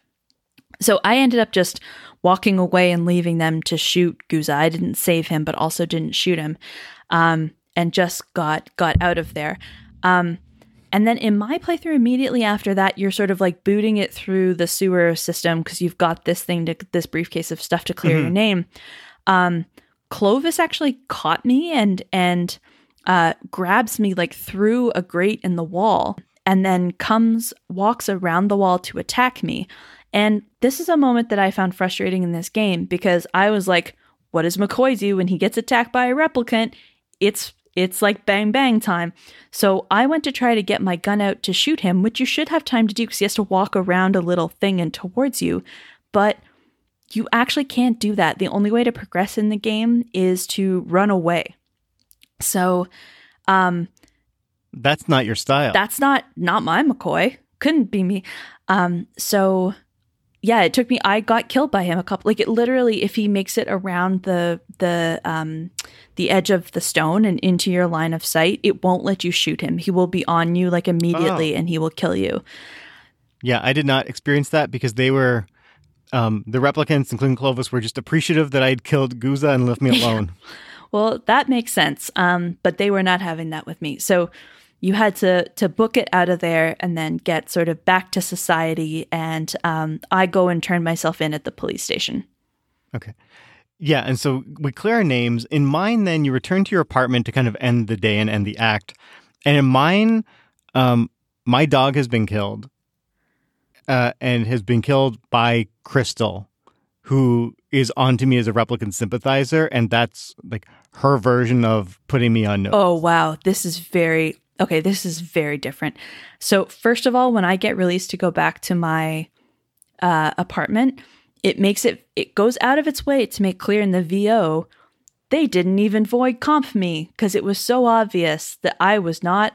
so I ended up just walking away and leaving them to shoot Guzza. I didn't save him, but also didn't shoot him, um, and just got got out of there. Um, and then in my playthrough, immediately after that, you're sort of like booting it through the sewer system because you've got this thing to this briefcase of stuff to clear your name. Um, Clovis actually caught me and and uh, grabs me like through a grate in the wall, and then comes walks around the wall to attack me. And this is a moment that I found frustrating in this game because I was like, what does McCoy do when he gets attacked by a replicant? It's it's like bang bang time. So I went to try to get my gun out to shoot him, which you should have time to do because he has to walk around a little thing and towards you. But you actually can't do that. The only way to progress in the game is to run away. So um That's not your style. that's not not my McCoy. Couldn't be me. Um, so yeah, it took me. I got killed by him a couple. Like it literally, if he makes it around the the um the edge of the stone and into your line of sight, it won't let you shoot him. He will be on you like immediately, and he will kill you. yeah, I did not experience that because they were. Um, the replicants, including Clovis, were just appreciative that I'd killed Guzza and left me alone. Well, that makes sense. Um, but they were not having that with me. So you had to to book it out of there and then get sort of back to society. And um, I go and turn myself in at the police station. Okay. Yeah, and so we clear our names. In mine, then you return to your apartment to kind of end the day and end the act. And in mine, um, my dog has been killed, uh, and has been killed by Crystal, who is onto me as a replicant sympathizer, and that's like her version of putting me on notice. Oh, wow. This is very, okay, this is very different. So, first of all, when I get released to go back to my uh, apartment, it makes it, it goes out of its way to make clear in the VO they didn't even Voight-Kampff me because it was so obvious that I was not,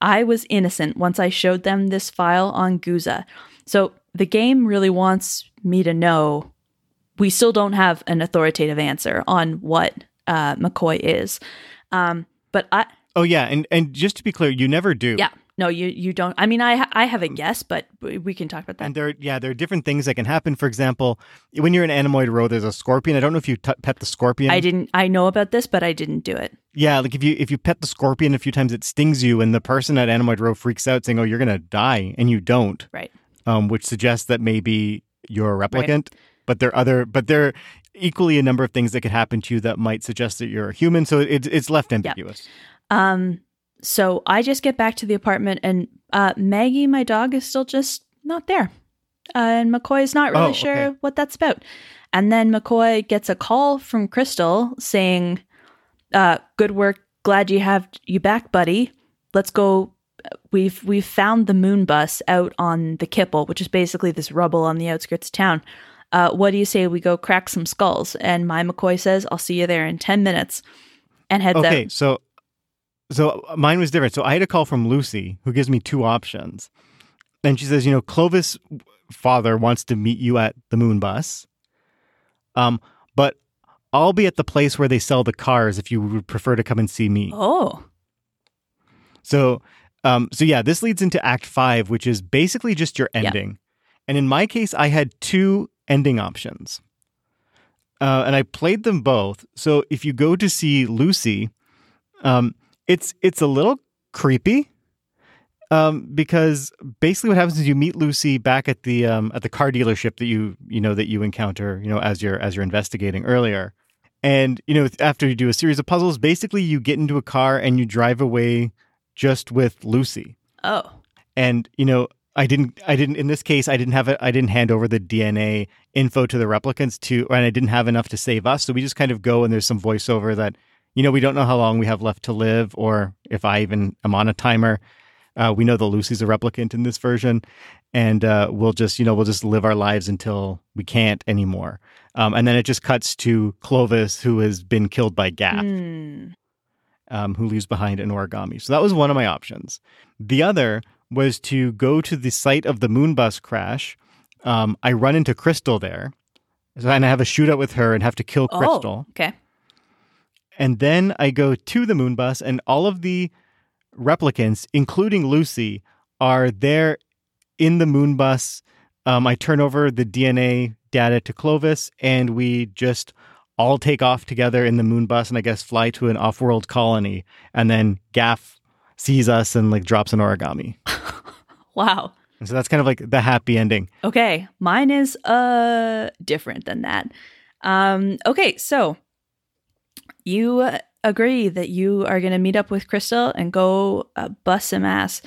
I was innocent once I showed them this file on Guzza. So, the game really wants me to know we still don't have an authoritative answer on what uh, McCoy is. Um, but I, Oh yeah, and and just to be clear, you never do. yeah, no, you you don't. I mean, I I have a guess, but we can talk about that. And there, yeah, there are different things that can happen. For example, when you're in Animoid Row, there's a scorpion. I don't know if you t- pet the scorpion. I didn't. I know about this, but I didn't do it. Yeah, like if you if you pet the scorpion a few times, it stings you, and the person at Animoid Row freaks out, saying, "Oh, you're gonna die," and you don't, Right. um, which suggests that maybe you're a replicant. But there are other, but there are equally a number of things that could happen to you that might suggest that you're a human. So it, it's left ambiguous. Um. So I just get back to the apartment, and uh, Maggie, my dog, is still just not there, uh, and McCoy is not really Oh, sure okay. what that's about. And then McCoy gets a call from Crystal saying, uh, "Good work. Glad you have you back, buddy. Let's go." We've we've found the moon bus out on the Kipple, which is basically this rubble on the outskirts of town. Uh, what do you say we go crack some skulls? And my McCoy says, "I'll see you there in ten minutes," and heads Okay, out. so so mine was different. So I had a call from Lucy, who gives me two options, and she says, you know, Clovis' father wants to meet you at the Moon Bus, um, but I'll be at the place where they sell the cars if you would prefer to come and see me. Oh, So, um, so yeah, this leads into Act Five, which is basically just your ending. And in my case, I had two ending options, uh, and I played them both. So if you go to see Lucy, um, it's it's a little creepy. um, because basically what happens is you meet Lucy back at the um, at the car dealership that you you know that you encounter you know as you're as you're investigating earlier, and you know after you do a series of puzzles, basically you get into a car and you drive away just with Lucy. Oh, and you know I didn't I didn't in this case I didn't have it I didn't hand over the DNA info to the replicants to and I didn't have enough to save us, so we just kind of go and there's some voiceover that you know we don't know how long we have left to live or if I even am on a timer uh, we know that Lucy's a replicant in this version, and uh, we'll just you know we'll just live our lives until we can't anymore. Um, and then it just cuts to Clovis, who has been killed by Gaff, mm. um, who leaves behind an origami. So that was one of my options. The other was to go to the site of the moon bus crash. Um, I run into Crystal there, and I have a shootout with her and have to kill Crystal. Oh, okay. And then I go to the moon bus, and all of the replicants, including Lucy, are there in the moon bus. Um, I turn over the DNA data to Clovis, and we just all take off together in the moon bus, and I guess fly to an off-world colony. And then Gaff sees us and like drops an origami. wow. And so that's kind of like the happy ending. Okay, mine is uh different than that. Um, okay, so you agree that you are going to meet up with Crystal and go uh, bust some ass.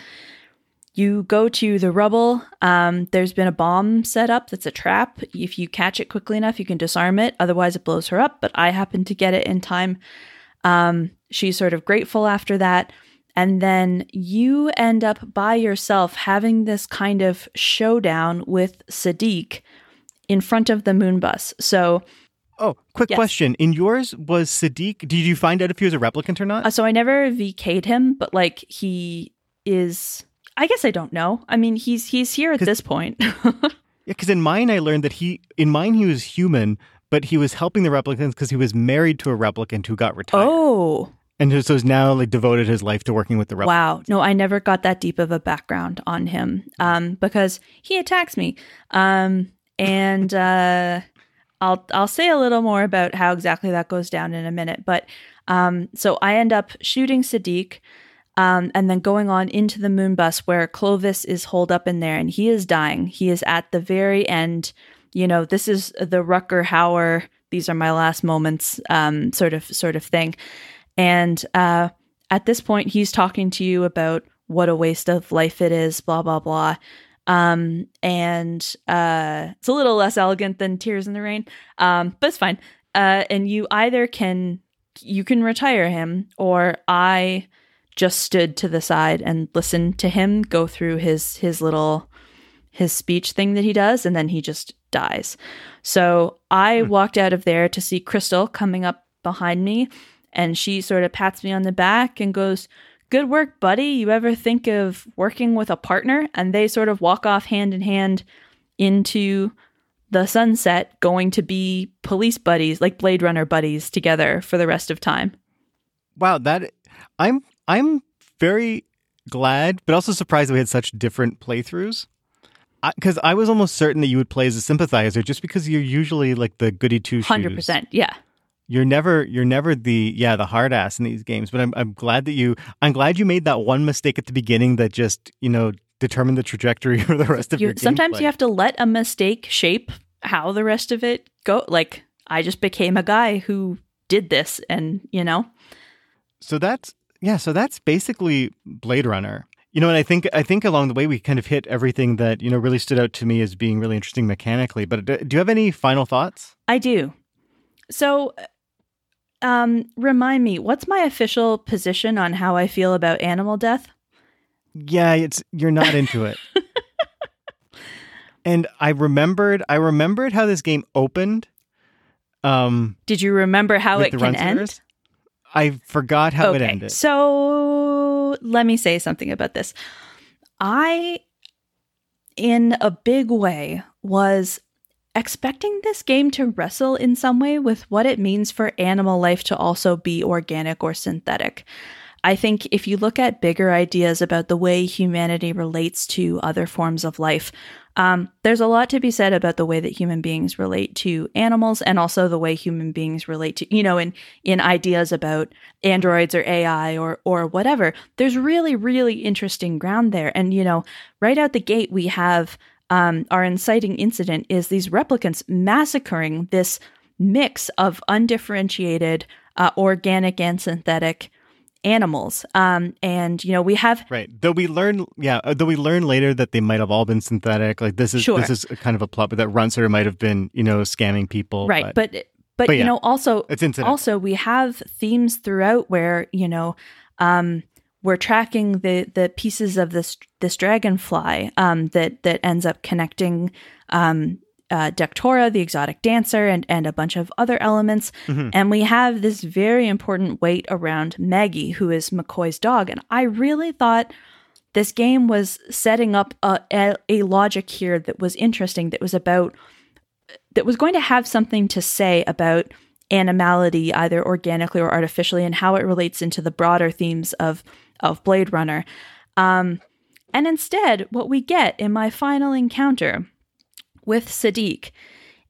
You go to the rubble. Um, there's been a bomb set up that's a trap. If you catch it quickly enough, you can disarm it. Otherwise, it blows her up. But I happen to get it in time. Um, she's sort of grateful after that. And then you end up by yourself having this kind of showdown with Sadik in front of the moon bus. So Oh, quick yes. question. In yours, was Sadik, did you find out if he was a replicant or not? Uh, so I never VK'd him, but like he is, I guess I don't know. I mean, he's he's here at this point. yeah, because in mine, I learned that he, in mine, he was human, but he was helping the replicants because he was married to a replicant who got retired. Oh. And so he's now like devoted his life to working with the replicants. Wow. No, I never got that deep of a background on him um, because he attacks me. Um, and uh, I'll I'll say a little more about how exactly that goes down in a minute. But um, so I end up shooting Sadik, um, and then going on into the moon bus where Clovis is holed up in there, and he is dying. He is at the very end. You know, this is the Rutger Hauer. These are my last moments, um, sort of sort of thing. And uh, at this point, he's talking to you about what a waste of life it is. Blah blah blah. Um, and uh, it's a little less elegant than Tears in the Rain, um, but it's fine. Uh, and you either can you can retire him, or I just stood to the side and listened to him go through his his little his speech thing that he does, and then he just dies. So I hmm. walked out of there to see Crystal coming up behind me, and she sort of pats me on the back and goes, good work, buddy. You ever think of working with a partner? And they sort of walk off hand in hand into the sunset, going to be police buddies, like Blade Runner buddies together for the rest of time. Wow, that I'm I'm very glad, but also surprised that we had such different playthroughs. Because I, I, was almost certain that you would play as a sympathizer, just because you're usually like the goody two shoes. Hundred percent, yeah you're never you're never the yeah the hard ass in these games but I'm, I'm glad that you i'm glad you made that one mistake at the beginning that just you know determined the trajectory for the rest of you, your sometimes gameplay. you have to let a mistake shape how the rest of it go like i just became a guy who did this and you know? So that's yeah so that's basically blade runner. You know and i think i think along the way we kind of hit everything that you know really stood out to me as being really interesting mechanically but do you have any final thoughts? I do. So um, remind me, what's my official position on how I feel about animal death? Yeah, it's you're not into it. and I remembered I remembered how this game opened. Um Did you remember how it can end? I forgot how okay. it ended. So let me say something about this. I in a big way was expecting this game to wrestle in some way with what it means for animal life to also be organic or synthetic. I think if you look at bigger ideas about the way humanity relates to other forms of life, um, there's a lot to be said about the way that human beings relate to animals and also the way human beings relate to, you know, in, in ideas about androids or AI or, or whatever. There's really, really interesting ground there. And, you know, right out the gate, we have um, our inciting incident is these replicants massacring this mix of undifferentiated uh, organic and synthetic animals. Um, and you know, we have right. Though we learn, yeah, uh, though we learn later that they might have all been synthetic. Like this is Sure. this is kind of a plot, but that Runciter might have been, you know, scamming people. right, but but, but you yeah, know, also it's incidental. also we have themes throughout where you know um, we're tracking the the pieces of this this dragonfly um, that that ends up connecting um, uh, Dektora, the exotic dancer, and and a bunch of other elements. Mhm. And we have this very important weight around Maggie, who is McCoy's dog. And I really thought this game was setting up a, a, a logic here that was interesting, that was about, that was going to have something to say about animality, either organically or artificially, and how it relates into the broader themes of, of Blade Runner. Um, and instead, what we get in my final encounter with Sadik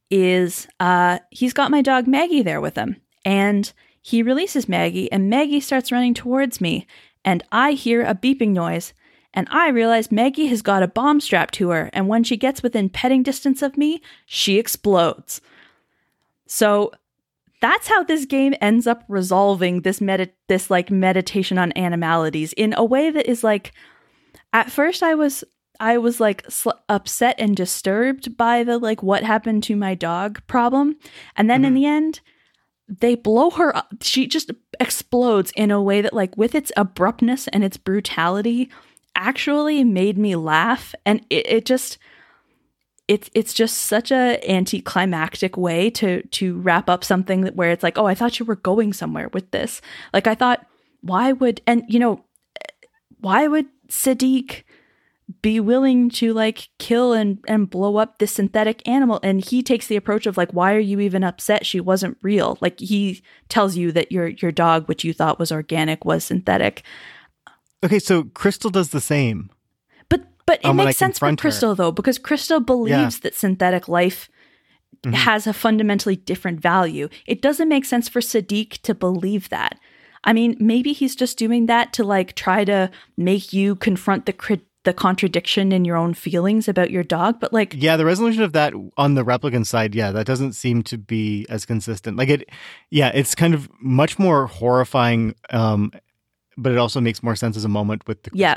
is uh, he's got my dog Maggie there with him. And he releases Maggie, and Maggie starts running towards me. And I hear a beeping noise, and I realize Maggie has got a bomb strapped to her. And when she gets within petting distance of me, she explodes. So that's how this game ends up resolving this medi- this like meditation on animalities in a way that is like at first I was I was like sl- upset and disturbed by the like what happened to my dog problem. And then in Mhm. the end, they blow her up. She just explodes in a way that like with its abruptness and its brutality actually made me laugh and it, it just it's it's just such a anticlimactic way to to wrap up something that where it's like, "Oh, I thought you were going somewhere with this." Like I thought why would and you know why would Sadik be willing to like kill and and blow up this synthetic animal and he takes the approach of like why are you even upset she wasn't real like he tells you that your your dog which you thought was organic was synthetic okay, so Crystal does the same. But it Um, makes sense for confront her. crystal though because crystal believes that synthetic life Mhm. has a fundamentally different value it doesn't make sense for sadik to believe that i mean maybe he's just doing that to like try to make you confront the crit- the contradiction in your own feelings about your dog but like Yeah, the resolution of that on the replicant side, yeah, that doesn't seem to be as consistent. Like it, yeah, it's kind of much more horrifying, um, but it also makes more sense as a moment with the Yeah.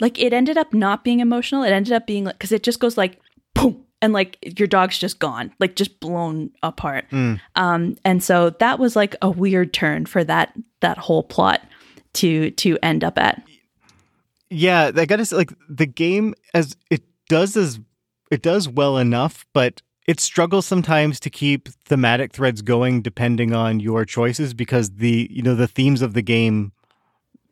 Like it ended up not being emotional. It ended up being like because it just goes like boom and like your dog's just gone like just blown apart. Mm. um and so that was like a weird turn for that that whole plot to to end up at. Yeah, I gotta say, like the game as it does as it does well enough, but it struggles sometimes to keep thematic threads going depending on your choices because the you know the themes of the game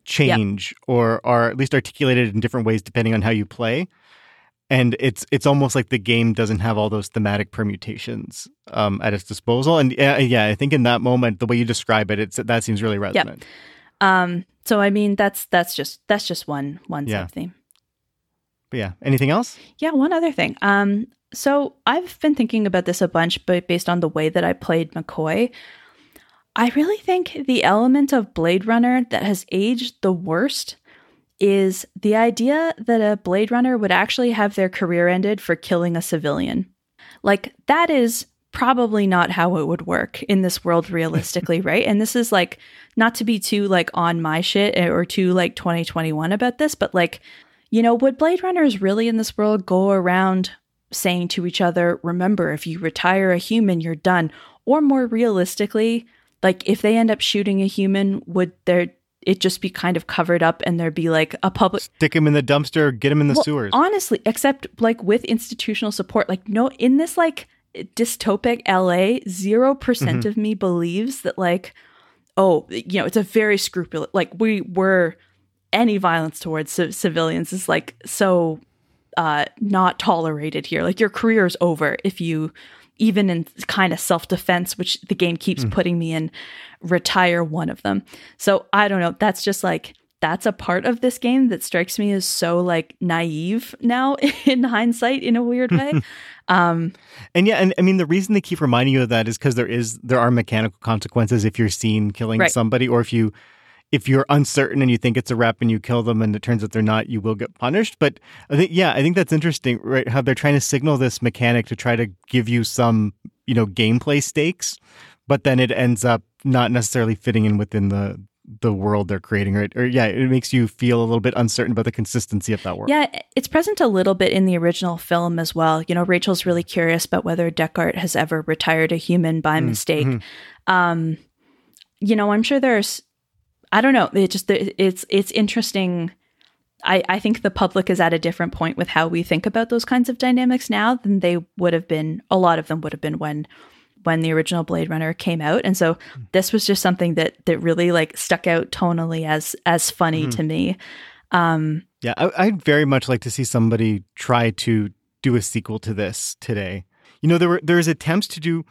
change or are at least articulated in different ways depending on how you play. And it's it's almost like the game doesn't have all those thematic permutations um, at its disposal. And yeah, yeah, I think in that moment, the way you describe it, it's that seems really resonant. um so i mean that's that's just that's just one one Yeah. theme But yeah, anything else? Yeah, one other thing. Um, so I've been thinking about this a bunch, but based on the way that I played McCoy, I really think the element of Blade Runner that has aged the worst is the idea that a Blade Runner would actually have their career ended for killing a civilian. Like, that is probably not how it would work in this world realistically, right? And this is like, not to be too like on my shit or too like 2021 about this, but like, you know, would Blade Runners really in this world go around saying to each other, remember, if you retire a human, you're done? Or more realistically, like if they end up shooting a human, would there it just be kind of covered up and there'd be like a public Stick him in the dumpster, get him in the Well, sewers. honestly, except like with institutional support, like no in this like dystopic LA, 0% Mm-hmm. of me believes that like oh, you know, it's a very scrupulous like we were any violence towards ci- civilians is like so uh not tolerated here. Like your career is over if you even in kind of self defense, which the game keeps mm. putting me in, retire one of them. So I don't know. That's just like, that's a part of this game that strikes me as so like naive now in hindsight in a weird way. um, and yeah, and I mean the reason they keep reminding you of that is because there is there are mechanical consequences if you're seen killing right. somebody or if you if you're uncertain and you think it's a rep and you kill them and it turns out they're not, you will get punished. But I think, yeah, I think that's interesting, right? How they're trying to signal this mechanic to try to give you some, you know, gameplay stakes, but then it ends up not necessarily fitting in within the the world they're creating, right? Or yeah, it makes you feel a little bit uncertain about the consistency of that world. Yeah, it's present a little bit in the original film as well. You know, Rachel's really curious about whether Deckard has ever retired a human by mm, mistake. Mm-hmm. Um, you know, I'm sure there's I don't know. It just it's it's interesting. I, I think the public is at a different point with how we think about those kinds of dynamics now than they would have been. A lot of them would have been when when the original Blade Runner came out, and so this was just something that that really like stuck out tonally as as funny mm-hmm. to me. Um, yeah, I, I'd very much like to see somebody try to do a sequel to this today. You know, there were there's attempts to do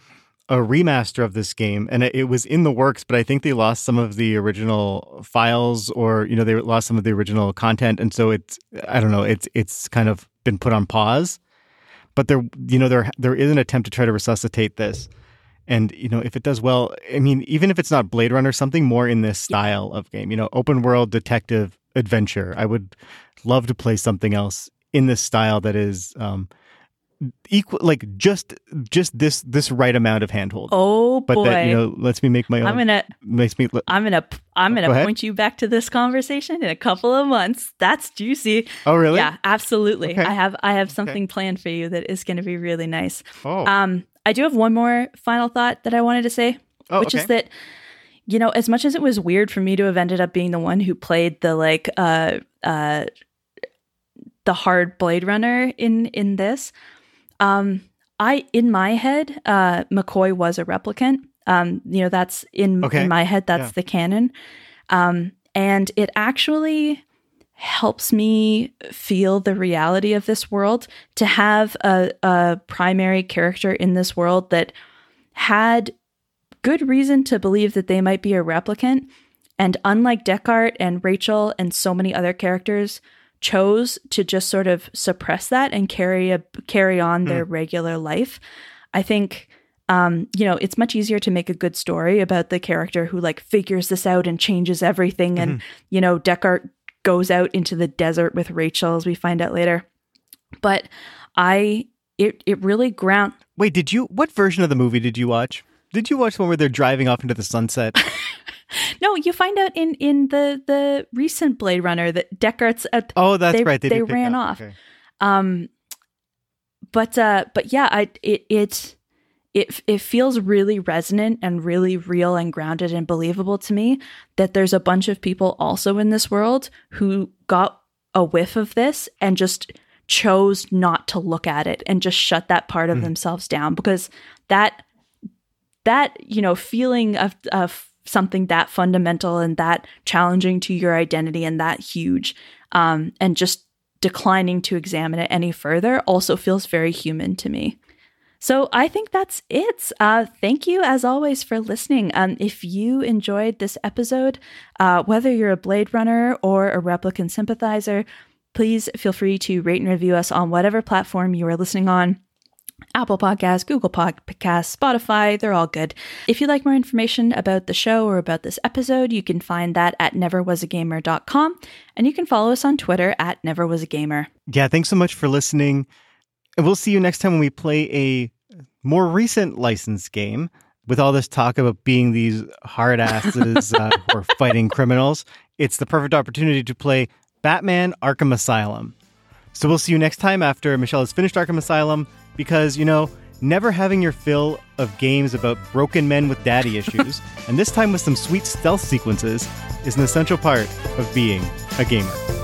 a remaster of this game and it, was in the works but i think they lost some of the original files or you know they lost some of the original content and so it's i don't know it's it's kind of been put on pause. But there you know there there is an attempt to try to resuscitate this. And you know if it does well i mean even if it's not blade runner something more in this style of game you know open world detective adventure. I would love to play something else in this style that is um, equal like just just this this right amount of handhold. Oh but boy. that you know lets me make my own. I'm gonna makes me. I'm gonna I'm gonna point ahead. you back to this conversation in a couple of months. That's juicy. Oh really? Yeah, absolutely. Okay. I have I have something okay. planned for you that is going to be really nice. Oh. Um, I do have one more final thought that I wanted to say, oh, which okay. is that you know as much as it was weird for me to have ended up being the one who played the like uh uh the hard Blade Runner in in this. Um, I in my head, uh, McCoy was a replicant. Um, you know, that's in okay. in my head. That's yeah. the canon, um, and it actually helps me feel the reality of this world to have a, a primary character in this world that had good reason to believe that they might be a replicant. And unlike Deckard and Rachael and so many other characters chose to just sort of suppress that and carry a carry on their mm. regular life. I think um, you know, it's much easier to make a good story about the character who like figures this out and changes everything. And, mm-hmm. you know, Deckard goes out into the desert with Rachael, as we find out later. But I, it, it really ground. Wait, did you, what version of the movie did you watch? Did you watch the one where they're driving off into the sunset? no, you find out in in the the recent Blade Runner that Deckard's. at oh, that's they, right. They, they ran off. Okay. Um, but uh, but yeah, I it it it it feels really resonant and really real and grounded and believable to me that there's a bunch of people also in this world who got a whiff of this and just chose not to look at it and just shut that part of mm. themselves down because that that you know feeling of of something that fundamental and that challenging to your identity and that huge um, and just declining to examine it any further also feels very human to me so I think that's it. Uh, thank you, as always, for listening. Um, if you enjoyed this episode, uh, whether you're a Blade Runner or a Replicant sympathizer, please feel free to rate and review us on whatever platform you are listening on. Apple Podcasts, Google Podcasts, Spotify, they're all good. If you'd like more information about the show or about this episode, you can find that at neverwasagamer.com and you can follow us on Twitter at neverwasagamer. Yeah, thanks so much for listening. And we'll see you next time when we play a more recent licensed game. With all this talk about being these hard asses uh, or fighting criminals, it's the perfect opportunity to play Batman Arkham Asylum. So we'll see you next time after Michelle has finished Arkham Asylum because, you know, never having your fill of games about broken men with daddy issues, and this time with some sweet stealth sequences, is an essential part of being a gamer.